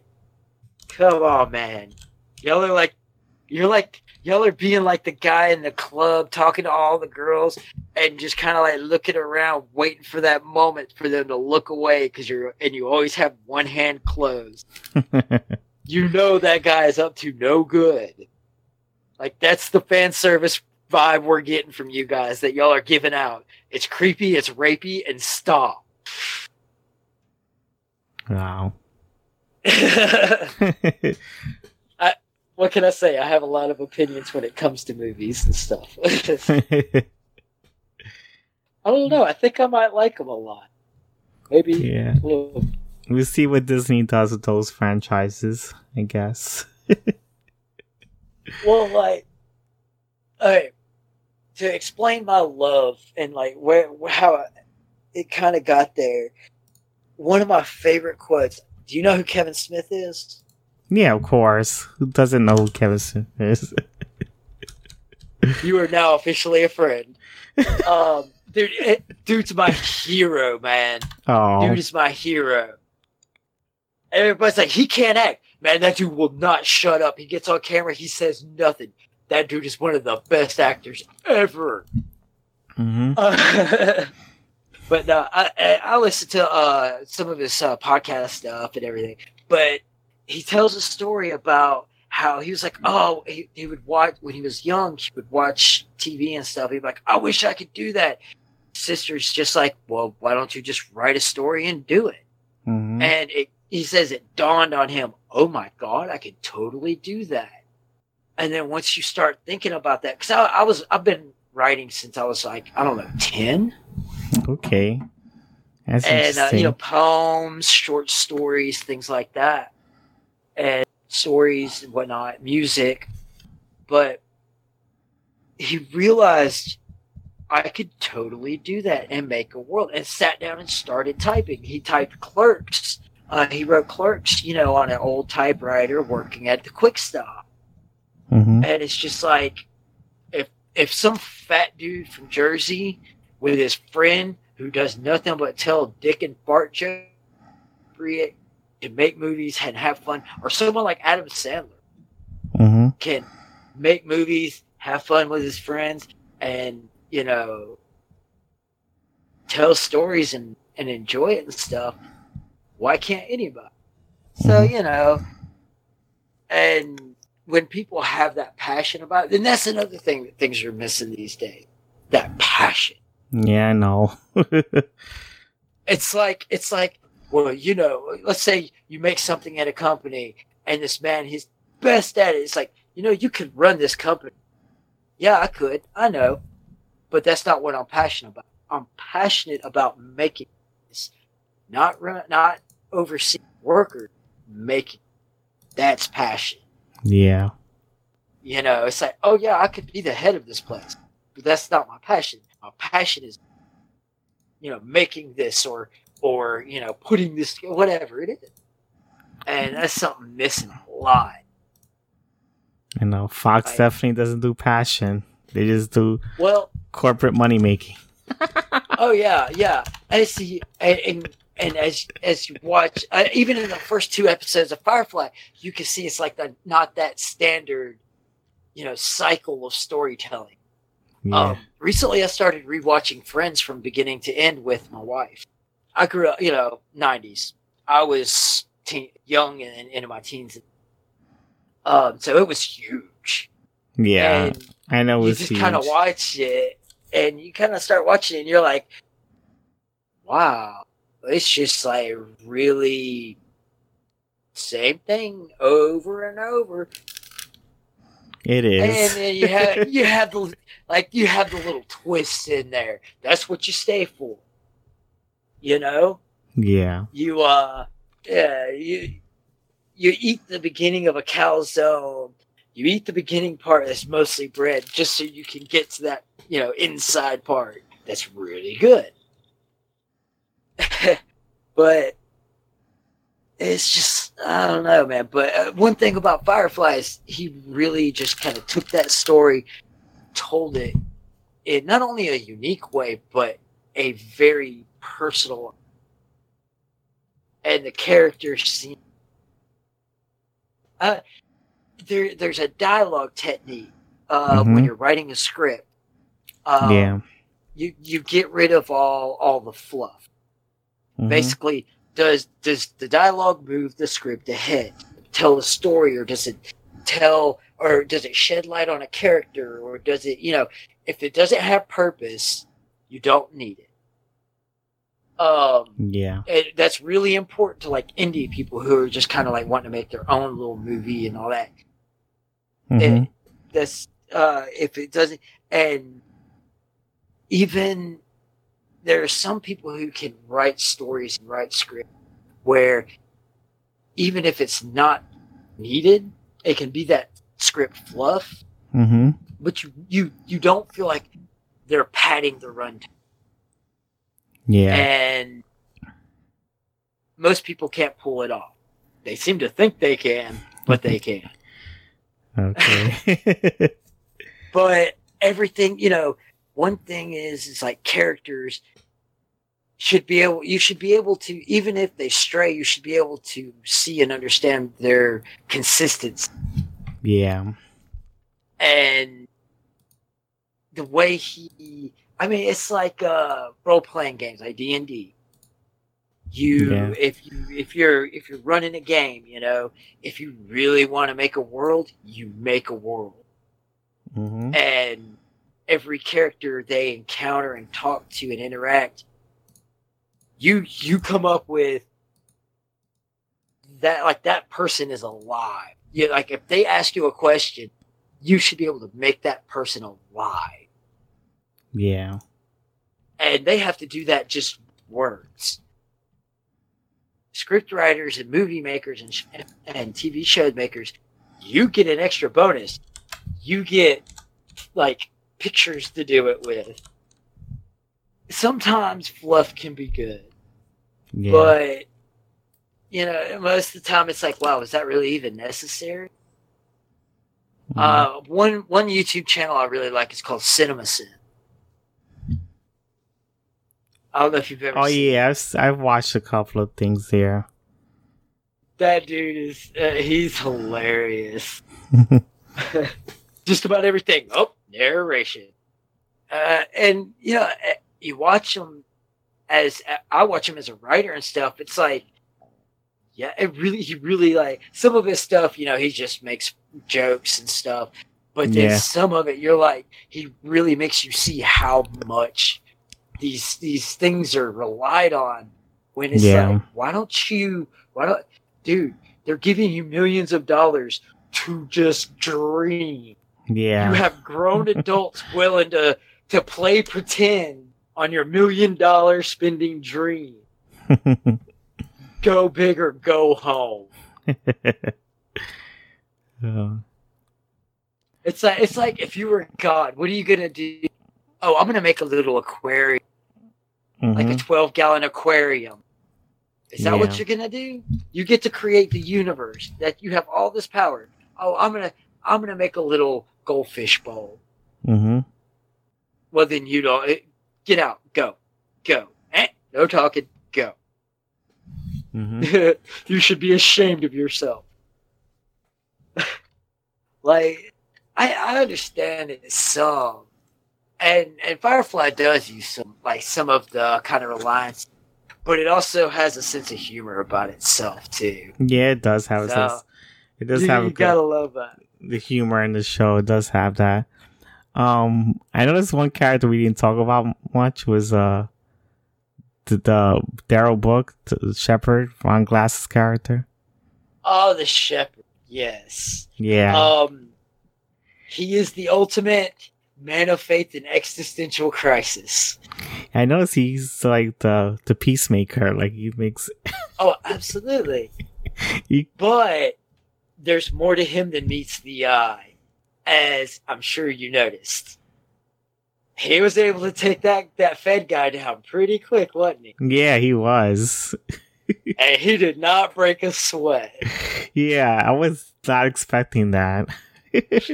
Speaker 2: come on, man. Y'all are like you're like y'all are being like the guy in the club talking to all the girls and just kind of like looking around waiting for that moment for them to look away because you're and you always have one hand closed you know that guy is up to no good. Like that's the fan service vibe we're getting from you guys that y'all are giving out. It's creepy, it's rapey, and stop.
Speaker 1: wow.
Speaker 2: what can I say? I have a lot of opinions when it comes to movies and stuff. I don't know. I think I might like them a lot. Maybe
Speaker 1: yeah.
Speaker 2: little
Speaker 1: We'll see what Disney does with those franchises, I guess.
Speaker 2: Well, like, okay, to explain my love and like where how it kind of got there. One of my favorite quotes. Do you know who Kevin Smith is?
Speaker 1: Yeah, of course. Who doesn't know who Kevin Smith is?
Speaker 2: You are now officially a friend. Um, dude, it, dude's my hero, man.
Speaker 1: oh.
Speaker 2: Dude is my hero. Everybody's like, he can't act. Man, that dude will not shut up. He gets on camera, he says nothing. That dude is one of the best actors ever.
Speaker 1: hmm
Speaker 2: Uh, but no, I, I I listen to uh, some of his uh, podcast stuff and everything. But he tells a story about how he was like, oh, he, he would watch when he was young. He would watch TV and stuff. He'd be like, I wish I could do that. Sister's just like, well, why don't you just write a story and do it?
Speaker 1: hmm
Speaker 2: And it, he says it dawned on him, oh my God, I could totally do that. And then once you start thinking about that, because I, I was, I've been writing since I was like, I don't know, 10.
Speaker 1: Okay. That's
Speaker 2: And, uh, you know, poems, short stories, things like that. And stories and whatnot, music. But he realized I could totally do that and make a world and sat down and started typing. He typed clerks. Uh, he wrote clerks, you know, on an old typewriter working at the quick stop.
Speaker 1: Mm-hmm.
Speaker 2: and it's just like if if some fat dude from Jersey with his friend who does nothing but tell dick and fart jokes to make movies and have fun, or someone like Adam Sandler
Speaker 1: Mm-hmm.
Speaker 2: can make movies, have fun with his friends, and you know tell stories and and enjoy it and stuff. Why can't anybody? So
Speaker 1: Mhm.
Speaker 2: you know, and when people have that passion about it, then that's another thing that things are missing these days. That passion.
Speaker 1: Yeah, I know.
Speaker 2: It's like it's like well, you know, let's say you make something at a company, and this man he's best at it. It's like you know, you could run this company. Yeah, I could. I know, but that's not what I'm passionate about. I'm passionate about making this, not run, not overseeing workers, making. That's passion.
Speaker 1: yeah.
Speaker 2: You know, it's like, oh yeah, I could be the head of this place, but that's not my passion. My passion is, you know, making this or or you know, putting this whatever it is, and that's something missing a lot.
Speaker 1: I know. Fox definitely doesn't do passion. They just do
Speaker 2: Well,
Speaker 1: corporate money making.
Speaker 2: oh yeah, yeah. I see, and and, and as as you watch, uh, even in the first two episodes of Firefly, you can see it's like the not that standard, you know, cycle of storytelling.
Speaker 1: Yeah.
Speaker 2: Um, recently, I started rewatching Friends from beginning to end with my wife. I grew up, you know, '90s. I was teen, young and, and into my teens, um, so it was huge.
Speaker 1: yeah.
Speaker 2: and
Speaker 1: I know
Speaker 2: you just kind of watch it, and you kind of start watching it, and you're like, "Wow, it's just like really same thing over and over."
Speaker 1: It is, And
Speaker 2: then you have you have the like you have the little twists in there. That's what you stay for. You know,
Speaker 1: yeah.
Speaker 2: you uh, yeah, you you eat the beginning of a calzone. You eat the beginning part that's mostly bread, just so you can get to that you know inside part that's really good. but it's just I don't know, man. But uh, one thing about Firefly is he really just kind of took that story, told it in not only a unique way, but a very personal. And the characters. Uh, there, there's a dialogue technique uh, when
Speaker 1: Mhm.
Speaker 2: you're writing a script. Um,
Speaker 1: yeah.
Speaker 2: you you get rid of all all the fluff
Speaker 1: Mhm.
Speaker 2: basically does does the dialogue move the script ahead tell a story or does it tell or does it shed light on a character or does it you know if it doesn't have purpose you don't need it um
Speaker 1: Yeah.
Speaker 2: and that's really important to like indie people who are just kind of like wanting to make their own little movie and all that
Speaker 1: Mhm.
Speaker 2: and that's uh if it doesn't and even there are some people who can write stories and write script where even if it's not needed it can be that script fluff
Speaker 1: Mhm.
Speaker 2: but you you you don't feel like they're padding the runtime
Speaker 1: Yeah.
Speaker 2: and most people can't pull it off they seem to think they can but they can't
Speaker 1: Okay.
Speaker 2: but everything you know one thing is is like characters should be able you should be able to even if they stray you should be able to see and understand their consistency
Speaker 1: yeah.
Speaker 2: and the way he i mean it's like uh role-playing games like d&d you
Speaker 1: Yeah.
Speaker 2: if you if you're if you're running a game you know if you really want to make a world you make a world
Speaker 1: Mhm.
Speaker 2: and every character they encounter and talk to and interact you you come up with that like that person is alive you like if they ask you a question you should be able to make that person alive
Speaker 1: Yeah.
Speaker 2: and they have to do that just words script writers and movie makers and, sh- and tv show makers you get an extra bonus you get like pictures to do it with sometimes fluff can be good
Speaker 1: Yeah.
Speaker 2: but you know most of the time it's like wow is that really even necessary
Speaker 1: Mm-hmm.
Speaker 2: Uh, one one YouTube channel I really like is called Cinema Sin. I don't know if you've ever.
Speaker 1: oh
Speaker 2: seen
Speaker 1: yeah, I've, I've watched a couple of things there.
Speaker 2: that dude is uh, he's hilarious. Just about everything. Oh, narration. Uh, and you know, eh, you watch him as I watch him as a writer and stuff. It's like, yeah, it really, he really like some of his stuff. You know, he just makes jokes and stuff. But then
Speaker 1: Yeah.
Speaker 2: some of it, you're like, he really makes you see how much these these things are relied on. When it's
Speaker 1: Yeah.
Speaker 2: like, why don't you? Why don't, dude? They're giving you millions of dollars to just dream.
Speaker 1: Yeah.
Speaker 2: You have grown adults willing to to play pretend on your million dollar spending dream. Go big or go home. It's like it's like if you were God, what are you gonna do? Oh, I'm gonna make a little aquarium, like a
Speaker 1: mhm.
Speaker 2: 12 gallon aquarium. Is that what you're gonna do? You get to create the universe. That you have all this power. Oh, I'm gonna I'm gonna make a little goldfish bowl.
Speaker 1: Mm-hmm.
Speaker 2: Well, then you don't eh, get out. Go, go. Eh, no talking. Go.
Speaker 1: Mhm.
Speaker 2: you should be ashamed of yourself. like, I I understand it some, and and Firefly does use some like some of the kind of reliance, but it also has a sense of humor about itself too.
Speaker 1: Yeah, it does have
Speaker 2: So,
Speaker 1: this. It does have a
Speaker 2: you
Speaker 1: good,
Speaker 2: gotta love that.
Speaker 1: the humor in the show. It does have that. Um, I noticed one character we didn't talk about much was uh the, the Derrial Book, the Shepherd, Ron Glass's character.
Speaker 2: Oh, the shepherd. Yes.
Speaker 1: Yeah,
Speaker 2: Um, he is the ultimate man of faith in existential crisis.
Speaker 1: I noticed he's like the the peacemaker. Like he makes
Speaker 2: Oh, absolutely.
Speaker 1: he
Speaker 2: But there's more to him than meets the eye, as I'm sure you noticed. He was able to take that, that Fed guy down pretty quick, wasn't he?
Speaker 1: yeah he was.
Speaker 2: And he did not break a sweat.
Speaker 1: Yeah, I was not expecting that.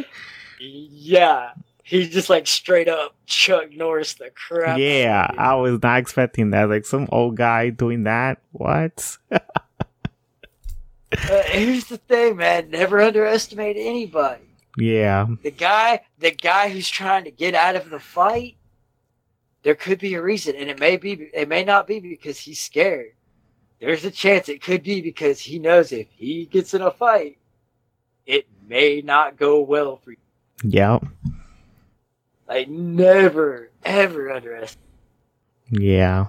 Speaker 2: Yeah. He just like straight up Chuck Norris the crap.
Speaker 1: yeah, I was not expecting that. Like some old guy doing that. What?
Speaker 2: Uh, here's the thing, man. Never underestimate anybody.
Speaker 1: Yeah,
Speaker 2: the guy the guy who's trying to get out of the fight there could be a reason and it may be it may not be because he's scared there's a chance it could be because he knows if he gets in a fight it may not go well for you
Speaker 1: yep,
Speaker 2: like never ever underestimate
Speaker 1: yeah,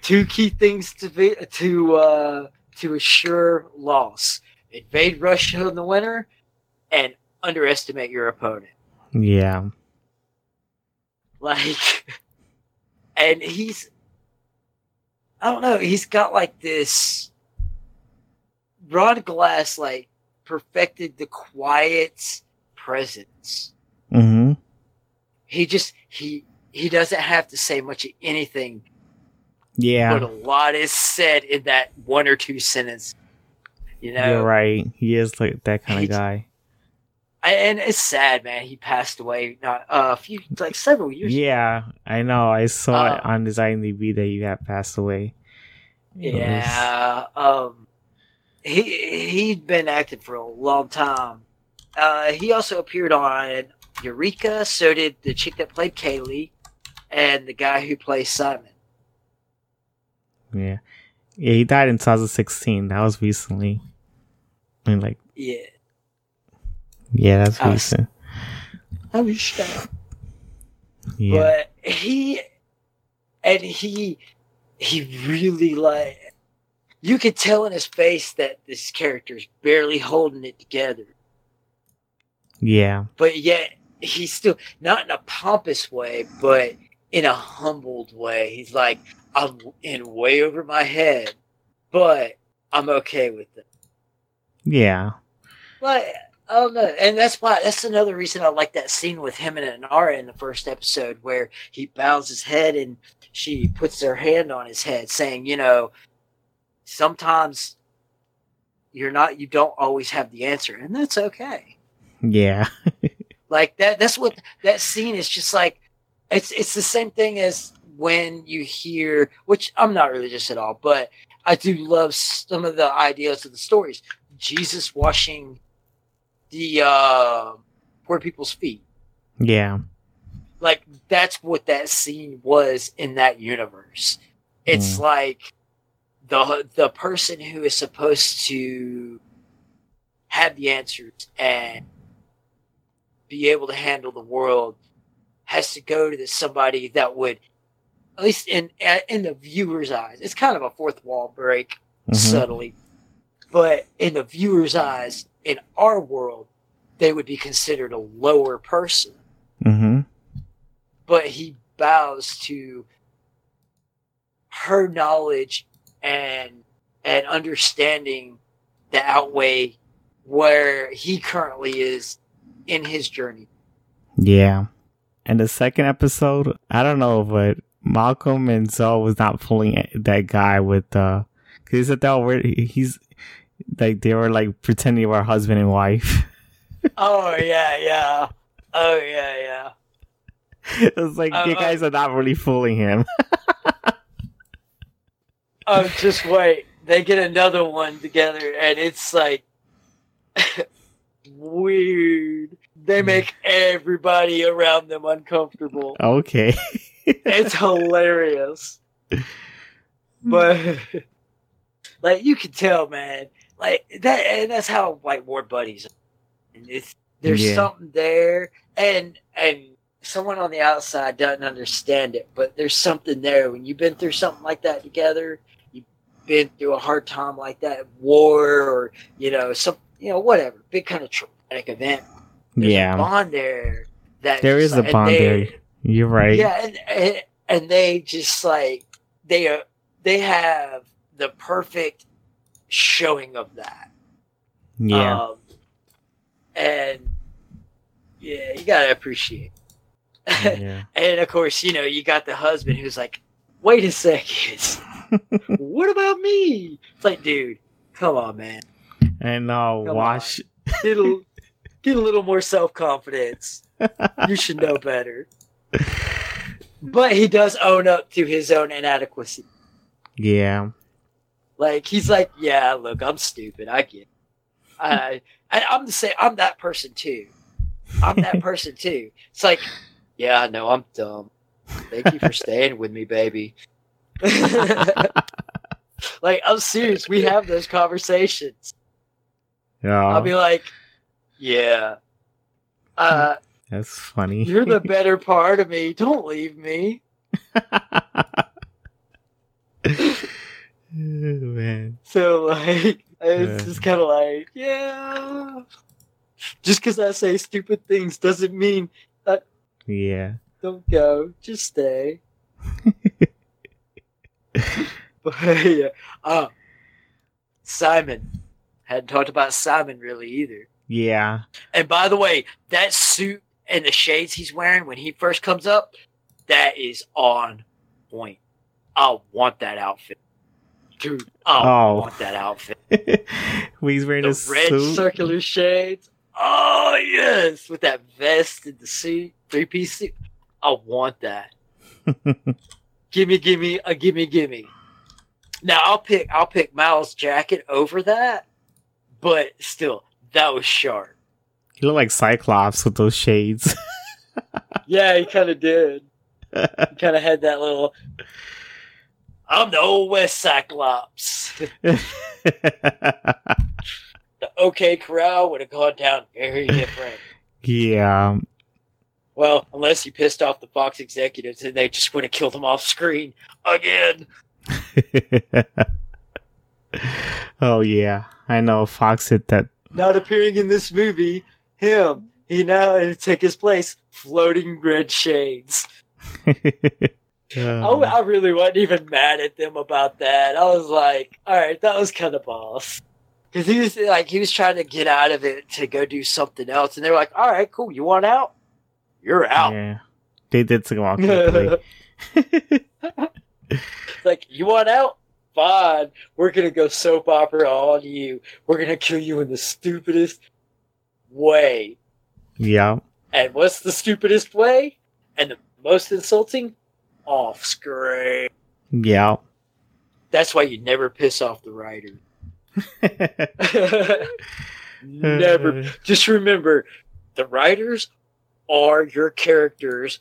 Speaker 2: two key things to be to uh to assure loss. Invade russia in the winter and underestimate your opponent.
Speaker 1: Yeah,
Speaker 2: like and he's i don't know he's got like this ron glass like perfected the quiet presence. He just he he doesn't have to say much of anything
Speaker 1: yeah.
Speaker 2: but a lot is said in that one or two sentences you know
Speaker 1: You're right. He is like that kind of guy.
Speaker 2: I, and it's sad man he passed away not uh, a few like several years ago.
Speaker 1: Yeah, I know. I saw it
Speaker 2: Uh,
Speaker 1: on his IMDb that he had passed away. It was-
Speaker 2: Yeah, um, he he'd been acting for a long time. Uh, he also appeared on Eureka. So did the chick that played Kaylee, and the guy who plays Simon.
Speaker 1: yeah, yeah. He died in 2016. That was recently. I mean, like,
Speaker 2: Yeah,
Speaker 1: yeah, that's
Speaker 2: I was-
Speaker 1: recent.
Speaker 2: I was shocked.
Speaker 1: Yeah,
Speaker 2: But he and he he really like you could tell in his face that this character is barely holding it together.
Speaker 1: yeah,
Speaker 2: but yet he's still not in a pompous way, but in a humbled way. He's like, I'm in way over my head, but I'm okay with it.
Speaker 1: yeah,
Speaker 2: Like, I don't know. And that's why, that's another reason I like that scene with him and Inara in the first episode where he bows his head and she puts her hand on his head, saying, you know, sometimes you're not you don't always have the answer, and that's okay.
Speaker 1: Yeah.
Speaker 2: Like that that's what that scene is just like it's it's the same thing as when you hear which I'm not religious at all, but I do love some of the ideas of the stories. Jesus washing the uh poor people's feet.
Speaker 1: Yeah.
Speaker 2: Like that's what that scene was in that universe. It's
Speaker 1: Mm.
Speaker 2: like the the person who is supposed to have the answers and be able to handle the world has to go to somebody that would at least in in the viewer's eyes it's kind of a fourth wall break
Speaker 1: Mhm.
Speaker 2: subtly but in the viewer's eyes in our world they would be considered a lower person
Speaker 1: mm-hmm.
Speaker 2: but he bows to her knowledge and and understanding that outweigh where he currently is in his journey.
Speaker 1: Yeah. And the second episode, I don't know, but Malcolm and Zoe was not pulling that guy with uh cause he said that were he's like they were like pretending they were husband and wife.
Speaker 2: Oh yeah, yeah. Oh yeah, yeah.
Speaker 1: it was like
Speaker 2: Uh,
Speaker 1: you
Speaker 2: uh,
Speaker 1: guys are not really fooling him.
Speaker 2: Oh, just wait. They get another one together, and it's like weird. They make everybody around them uncomfortable.
Speaker 1: okay.
Speaker 2: It's hilarious. But like you can tell, man, like that, and that's how like war buddies. And it's there's
Speaker 1: Yeah.
Speaker 2: something there, and and someone on the outside doesn't understand it, but there's something there when you've been through something like that together. You've been through a hard time like that, war, or you know some, you know whatever, big kind of traumatic event. There's a
Speaker 1: yeah.
Speaker 2: bond there. That
Speaker 1: There is
Speaker 2: just,
Speaker 1: a bond
Speaker 2: they-
Speaker 1: there. You're right.
Speaker 2: yeah, and, and and they just like they are they have the perfect showing of that.
Speaker 1: Yeah.
Speaker 2: Um, and yeah, you gotta appreciate.
Speaker 1: yeah.
Speaker 2: and of course, you know, you got the husband who's like, "Wait a second, what about me?" It's like, dude, come on, man,
Speaker 1: And uh
Speaker 2: on.
Speaker 1: wash
Speaker 2: get a, get a little more self confidence. You should know better. But he does own up to his own inadequacy.
Speaker 1: Yeah.
Speaker 2: Like he's like, yeah, look, I'm stupid. I get. It. I, I I'm the same. I'm that person too. I'm that person too. It's like, yeah, I know I'm dumb. Thank you for staying with me, baby. like I'm serious. We have those conversations.
Speaker 1: Yeah.
Speaker 2: I'll be like, yeah, uh,
Speaker 1: That's funny.
Speaker 2: you're the better part of me. Don't leave me.
Speaker 1: Man.
Speaker 2: So like, it's
Speaker 1: Yeah.
Speaker 2: just kind of like, yeah. Just because I say stupid things doesn't mean that
Speaker 1: Yeah.
Speaker 2: don't go. Just stay. but yeah, uh, Simon hadn't talked about Simon really either.
Speaker 1: Yeah.
Speaker 2: And by the way, that suit and the shades he's wearing when he first comes up, that is on point. I want that outfit. Dude, I
Speaker 1: Oh.
Speaker 2: want that outfit.
Speaker 1: he's wearing
Speaker 2: The
Speaker 1: a
Speaker 2: red
Speaker 1: suit.
Speaker 2: circular shades. Oh yes, with that vest and the suit, three piece suit. I want that. gimme, gimme, a gimme, gimme. Now I'll pick I'll pick Miles' jacket over that, but still, that was sharp.
Speaker 1: he looked like Cyclops with those shades.
Speaker 2: Yeah, he kind of did. He kind of had that little. I'm the old West Cyclops. The OK Corral would have gone down very different.
Speaker 1: yeah.
Speaker 2: Well, unless he pissed off the Fox executives and they just would have killed him off screen again.
Speaker 1: oh yeah. I know Fox hit that.
Speaker 2: Not appearing in this movie, him. He now had to take his place. Floating red shades.
Speaker 1: Oh,
Speaker 2: I, uh. I really wasn't even mad at them about that. I was like, all right, that was kind of boss. Because he was like, he was trying to get out of it to go do something else, and they were like, all right, cool, you want out? You're out.
Speaker 1: yeah. They did come out
Speaker 2: like, you want out? Fine. We're gonna go soap opera on you. We're gonna kill you in the stupidest way.
Speaker 1: Yeah.
Speaker 2: And what's the stupidest way? And the most insulting? Off screen.
Speaker 1: Yeah.
Speaker 2: That's why you never piss off the writer. never. Just remember, the writers are your characters'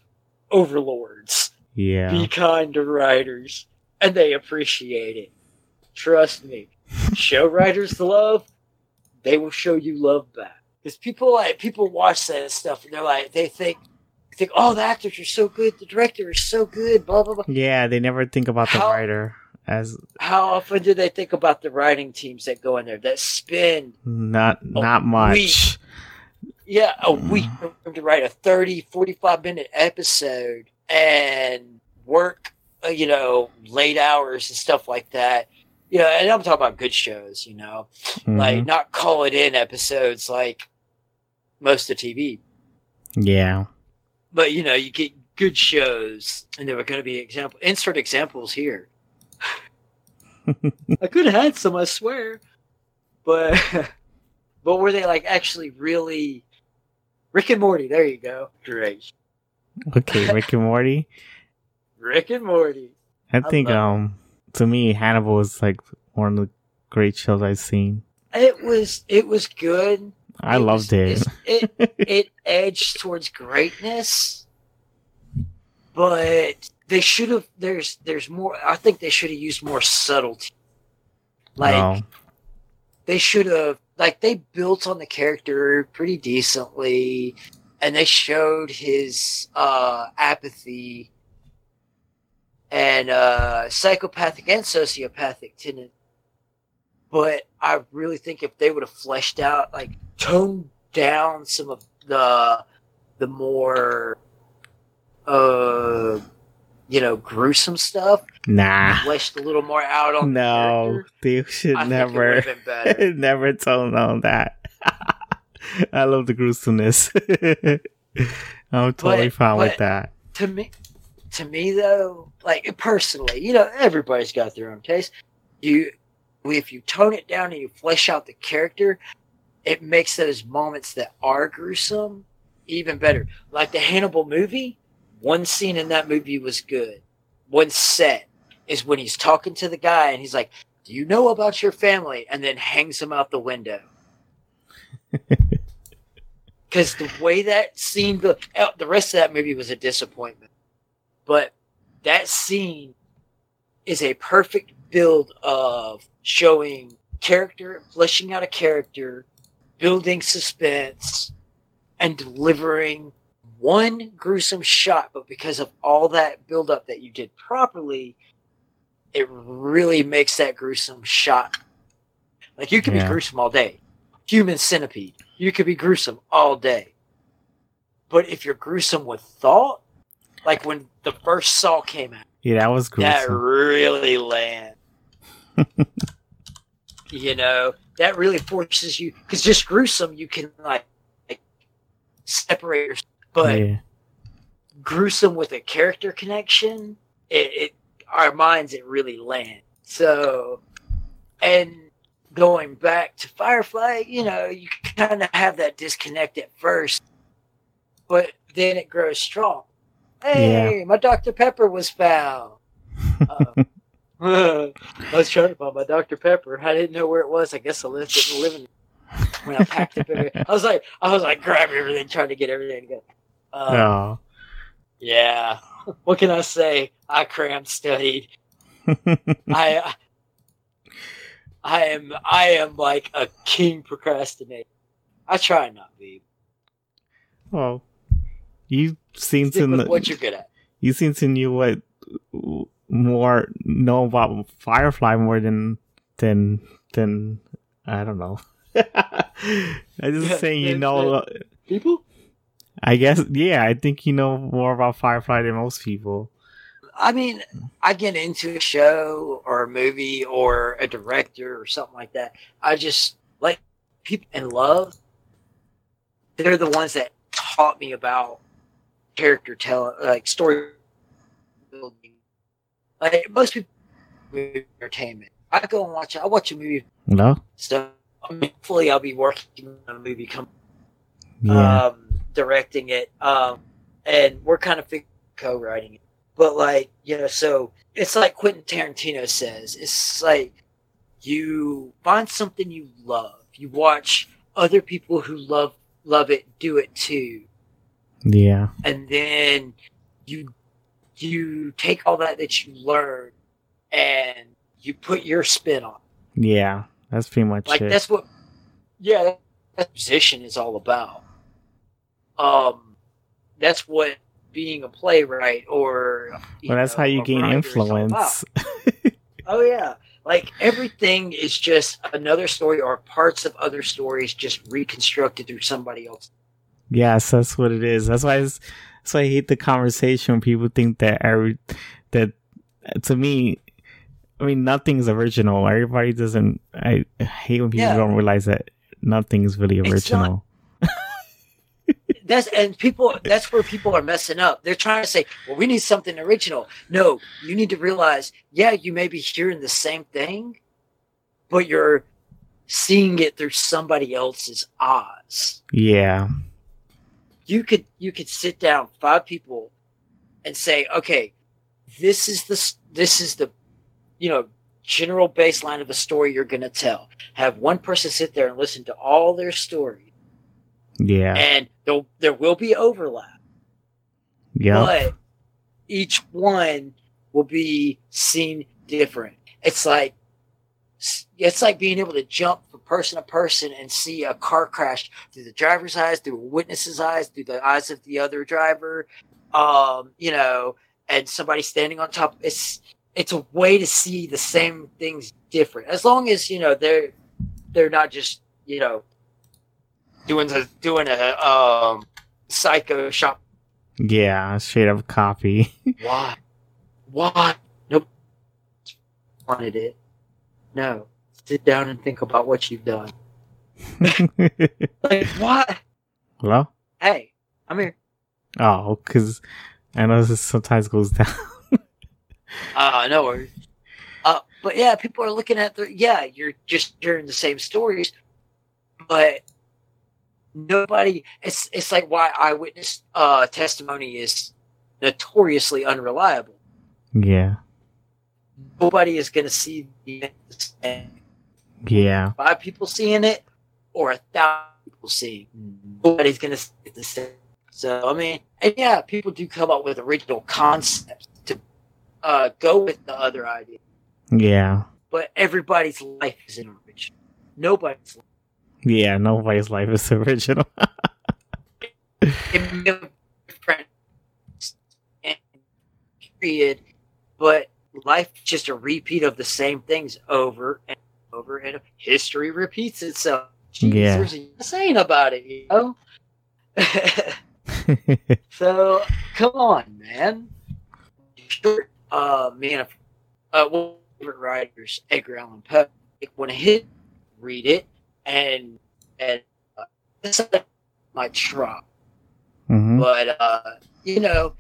Speaker 2: overlords.
Speaker 1: Yeah.
Speaker 2: Be kind to writers, and they appreciate it. Trust me. show writers love, they will show you love back. Because people like people watch that stuff and they're like they think think, oh the actors are so good, the director is so good, blah blah blah.
Speaker 1: Yeah, they never think about the writer as
Speaker 2: How often do they think about the writing teams that go in there that spend
Speaker 1: not not much.
Speaker 2: yeah, a mm. week to write a 30, 45 minute episode and work, you know, late hours and stuff like that. You know, and I'm talking about good shows, you know, like
Speaker 1: Mhm.
Speaker 2: not call it in episodes like most of TV.
Speaker 1: yeah.
Speaker 2: But, you know, you get good shows and there were going to be example insert examples here. I could have had some, I swear. But, but were they like actually really Rick and Morty? There you go. Great.
Speaker 1: Okay, Rick and Morty.
Speaker 2: Rick and Morty.
Speaker 1: I
Speaker 2: I
Speaker 1: think um to me Hannibal is like one of the great shows I've seen.
Speaker 2: It was it was good.
Speaker 1: I
Speaker 2: It
Speaker 1: loved
Speaker 2: was-
Speaker 1: it.
Speaker 2: It it edged towards greatness, but they should have. There's there's more. I think they should have used more subtlety. Like
Speaker 1: No.
Speaker 2: they should have like they built on the character pretty decently, and they showed his uh, apathy and uh, psychopathic and sociopathic tendencies. But I really think if they would have fleshed out, like toned down some of the the more uh you know gruesome stuff,
Speaker 1: Nah.
Speaker 2: fleshed a little more out on
Speaker 1: No,
Speaker 2: character,
Speaker 1: they should
Speaker 2: I
Speaker 1: never,
Speaker 2: think it been better.
Speaker 1: never tone on that. I love the gruesomeness. I'm totally
Speaker 2: But-
Speaker 1: fine with
Speaker 2: but-
Speaker 1: that.
Speaker 2: to me to me though like personally you know everybody's got their own taste. You if you tone it down and you flesh out the character it makes those moments that are gruesome even better. Like the hannibal movie one scene in that movie was good. One set is when he's talking to the guy and he's like do you know about your family? and then hangs him out the window. Because the way that scene uh, the rest of that movie was a disappointment but that scene is a perfect build of showing character fleshing out a character building suspense and delivering one gruesome shot. But because of all that build up that you did properly it really makes that gruesome shot. Like you can
Speaker 1: Yeah.
Speaker 2: be gruesome all day. Human centipede. You could be gruesome all day. But if you're gruesome with thought like when the first saw came out.
Speaker 1: Yeah, that was
Speaker 2: that really land you know that really forces you because just gruesome you can like, like separate yourself but
Speaker 1: yeah.
Speaker 2: gruesome with a character connection it, it our minds it really land so and going back to firefly you know you kind of have that disconnect at first but then it grows strong hey my dr pepper was found uh, I was trying to find my Dr. Pepper. I didn't know where it was. I guess I left it in the living room when I packed up everything. I was like, I was like grabbing everything, trying to get everything together. Uh,
Speaker 1: Oh.
Speaker 2: Yeah. What can I say? I crammed studied. I I am I am like a king procrastinator. I try not to be.
Speaker 1: well, you
Speaker 2: Stick
Speaker 1: to
Speaker 2: what you're good at.
Speaker 1: you seem to knew what more know about Firefly more than than than I don't know. I just saying you know.
Speaker 2: People?
Speaker 1: I guess yeah. I think you know more about Firefly than most people.
Speaker 2: I mean, I get into a show or a movie or a director or something like that. I just like people in love. They're the ones that taught me about character telling, like story building. Like most people entertainment. I go and watch. I watch a movie.
Speaker 1: No.
Speaker 2: So I mean, hopefully, I'll be working on a movie come
Speaker 1: Yeah.
Speaker 2: um, directing it, um, and we're kind of co-writing it. But like you know, so it's like Quentin Tarantino says, it's like you find something you love, you watch other people who love love it do it too,
Speaker 1: yeah.
Speaker 2: and then you you take all that that you learn and you put your spin on. it.
Speaker 1: Yeah. That's pretty much
Speaker 2: Like
Speaker 1: it.
Speaker 2: that's what, yeah, that position is all about. Um, that's what being a playwright or
Speaker 1: well, that's
Speaker 2: know,
Speaker 1: how you gain
Speaker 2: writer is all about.
Speaker 1: influence.
Speaker 2: Oh yeah, like everything is just another story or parts of other stories just reconstructed through somebody else.
Speaker 1: Yes, that's what it is. That's why it's, that's why I hate the conversation when people think that every that to me, I mean, nothing's original. Everybody doesn't. I hate when people
Speaker 2: Yeah.
Speaker 1: don't realize that nothing's really original.
Speaker 2: That's and people. That's where people are messing up. They're trying to say, "Well, we need something original." No, you need to realize, yeah, you may be hearing the same thing, but you're seeing it through somebody else's eyes.
Speaker 1: Yeah,
Speaker 2: You could you could sit down five people and say, "Okay, this is the this is the you know general baseline of the story you're going to tell." Have one person sit there and listen to all their stories,
Speaker 1: yeah,
Speaker 2: and there there will be overlap.
Speaker 1: yeah,
Speaker 2: but each one will be seen different. It's like it's like being able to jump person to person and see a car crash through the driver's eyes, through a witness's eyes, through the eyes of the other driver. Um, you know, and somebody standing on top. It's it's a way to see the same things different. As long as you know they're they're not just you know doing the doing a um psycho shop
Speaker 1: yeah. Straight up copy.
Speaker 2: Why? Why? Nope. Wanted it. No. Sit down and think about what you've done. Like, what?
Speaker 1: Hello.
Speaker 2: Hey, I'm here.
Speaker 1: Oh, because I know this sometimes goes down.
Speaker 2: Uh, no worries. Uh, but yeah, people are looking at the, yeah, you're just hearing the same stories, but nobody, it's, it's like why eyewitness, uh, testimony is notoriously unreliable.
Speaker 1: yeah,
Speaker 2: Nobody is going to see the same
Speaker 1: yeah,
Speaker 2: five people seeing it or a thousand people seeing. Nobody's gonna see it the same. So I mean, and yeah, people do come up with original concepts to uh, go with the other idea,
Speaker 1: yeah,
Speaker 2: but everybody's life is an original. Nobody's life.
Speaker 1: yeah. Nobody's life is original.
Speaker 2: It may different period, but life is just a repeat of the same things over and over and history repeats itself. Jeez,
Speaker 1: Yeah.
Speaker 2: there's a saying about it, you know. So come on, man. Sure, uh, man, uh, one of my favorite writers, Edgar Allan Poe. When I hit, read it, and and uh, this might try,
Speaker 1: hmm
Speaker 2: but uh, you know,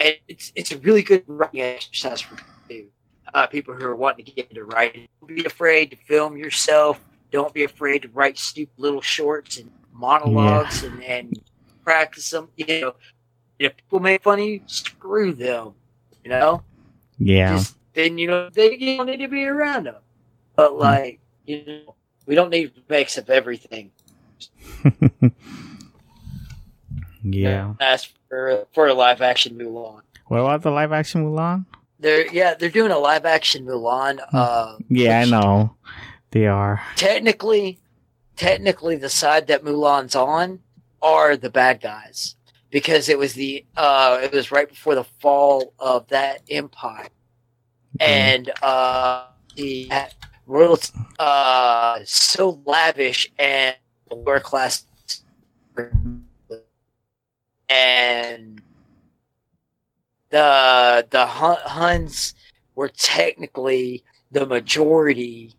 Speaker 2: it's it's a really good writing exercise for people. Uh, people who are wanting to get into writing, don't be afraid to film yourself. Don't be afraid to write stupid little shorts and monologues and, and practice them. You know, if people make fun of you, screw them. You know,
Speaker 1: Yeah,
Speaker 2: just then you know they you don't need to be around them. But like you know, we don't need remakes of everything.
Speaker 1: yeah.
Speaker 2: As for for a live action Mulan,
Speaker 1: What about the live action Mulan?
Speaker 2: They're yeah they're doing a live action Mulan. Uh,
Speaker 1: Yeah, I know. They are.
Speaker 2: Technically, technically, the side that Mulan's on are the bad guys because it was the uh it was right before the fall of that empire and uh the royals uh so lavish and lower class and the the Huns were technically the majority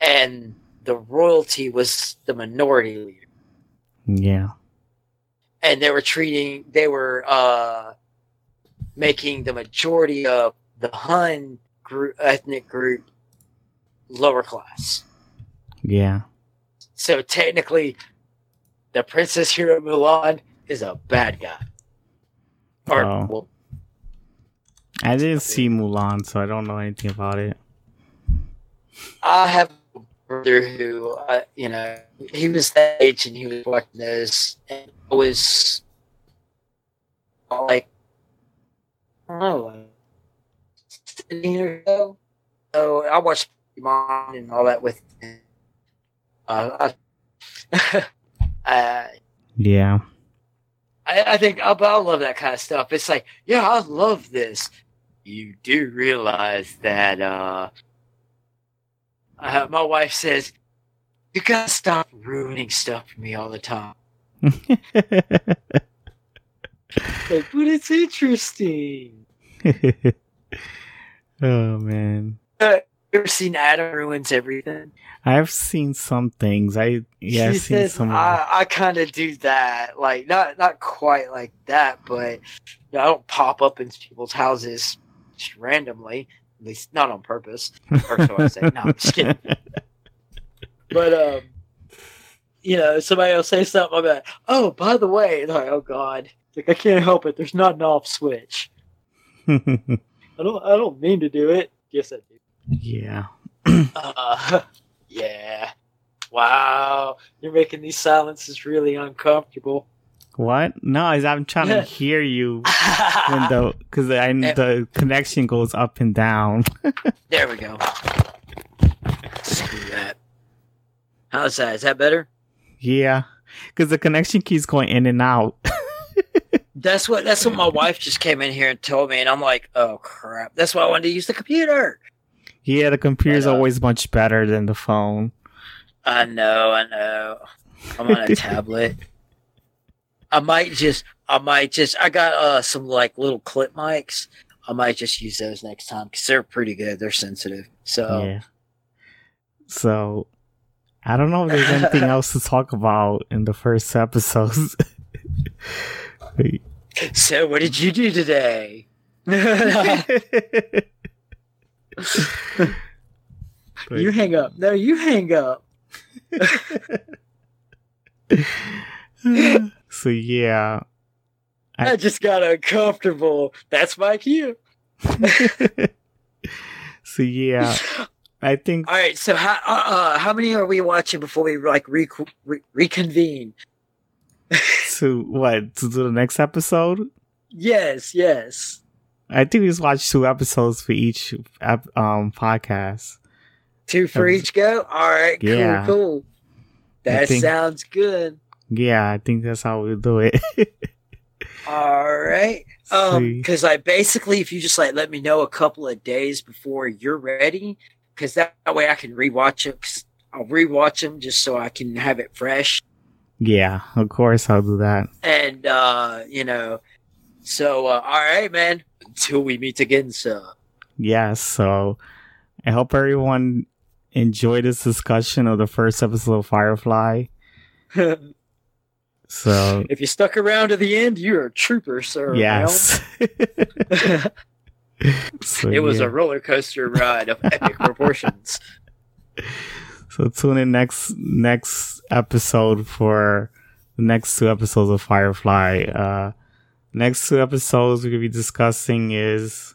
Speaker 2: and the royalty was the minority leader
Speaker 1: Yeah.
Speaker 2: and they were treating they were uh making the majority of the hun group, ethnic group lower class.
Speaker 1: Yeah.
Speaker 2: So technically, the princess here of Mulan is a bad guy. Or
Speaker 1: Oh.
Speaker 2: well,
Speaker 1: I didn't see Mulan, so I don't know anything about it.
Speaker 2: I have a brother who, uh, you know, he was that age and he was watching those, and I was like, I don't know, like or so. So I watched Pokemon and all that with him. Uh, I, uh,
Speaker 1: Yeah.
Speaker 2: I, I think I, I love that kind of stuff. It's like, yeah, I love this. You do realize that uh, uh my wife says you gotta stop ruining stuff for me all the time. Like, but it's interesting.
Speaker 1: oh man.
Speaker 2: Uh, you ever seen Adam ruins everything?
Speaker 1: I've seen some things. I yeah, I've
Speaker 2: she
Speaker 1: seen
Speaker 2: says
Speaker 1: some.
Speaker 2: I, I kind of do that, like not not quite like that, but you know, I don't pop up in people's houses just randomly. At least not on purpose. Or so I say. No, I'm just kidding. But um, you know, somebody will say something about, oh, by the way, and like, oh god, like I can't help it. There's not an off switch. I don't. I don't mean to do it. Yes, I do.
Speaker 1: yeah.
Speaker 2: Uh, yeah. Wow, you're making these silences really uncomfortable.
Speaker 1: What? No, I'm trying to hear you when the because I the connection goes up and down.
Speaker 2: there we go. Screw that. How's that? Is that better?
Speaker 1: yeah, because the connection keeps going in and out.
Speaker 2: That's what that's what my wife just came in here and told me, and I'm like, oh crap. That's why I wanted to use the computer.
Speaker 1: yeah, the computer's
Speaker 2: uh,
Speaker 1: always much better than the phone.
Speaker 2: I know, I know. I'm on a tablet. I might just I might just I got uh some like little clip mics. I might just use those next time because they're pretty good. They're sensitive. So
Speaker 1: Yeah. So, I don't know if there's anything else to talk about in the first episodes.
Speaker 2: so what did you do today? you hang up. No, you hang up.
Speaker 1: so yeah.
Speaker 2: I,
Speaker 1: I-
Speaker 2: just got uncomfortable. That's my cue.
Speaker 1: so yeah, I think
Speaker 2: All right. So how uh, uh, how many are we watching before we like re- re- reconvene?
Speaker 1: to what to do the next episode.
Speaker 2: Yes. Yes.
Speaker 1: I think we just watched two episodes for each um podcast.
Speaker 2: Two for
Speaker 1: was-
Speaker 2: each go. All right. Cool.
Speaker 1: Yeah.
Speaker 2: Cool.
Speaker 1: I
Speaker 2: That
Speaker 1: think-
Speaker 2: sounds good.
Speaker 1: Yeah, I think that's how we do it.
Speaker 2: All right. Um, because I basically, if you just like let me know a couple of days before you're ready, because that, that way I can rewatch it. Cause I'll rewatch them just so I can have it fresh.
Speaker 1: yeah, of course I'll do that.
Speaker 2: And uh, you know, so uh, all right, man. Until we meet again, so
Speaker 1: Yes, so I hope everyone enjoyed this discussion of the first episode of Firefly. So
Speaker 2: if you stuck around to the end, you're a trooper, sir.
Speaker 1: yes. So,
Speaker 2: it was
Speaker 1: yeah.
Speaker 2: a roller coaster ride of epic proportions.
Speaker 1: so tune in next next episode for the next two episodes of Firefly. Uh next two episodes we're gonna be discussing is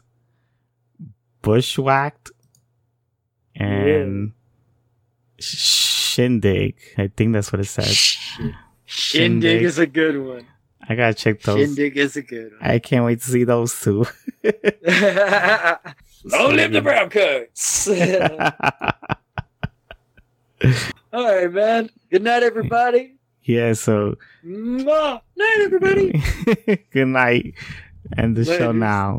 Speaker 1: Bushwhacked and Shindig. I think that's what it says.
Speaker 2: Shindig
Speaker 1: Shindig.
Speaker 2: is a good one.
Speaker 1: I gotta check those.
Speaker 2: Shindig is a good one.
Speaker 1: I can't wait to see those two.
Speaker 2: Long live the brown coats. All right, man. Good night, everybody.
Speaker 1: yeah, so
Speaker 2: Mwah. Night, everybody.
Speaker 1: good night. End the show now.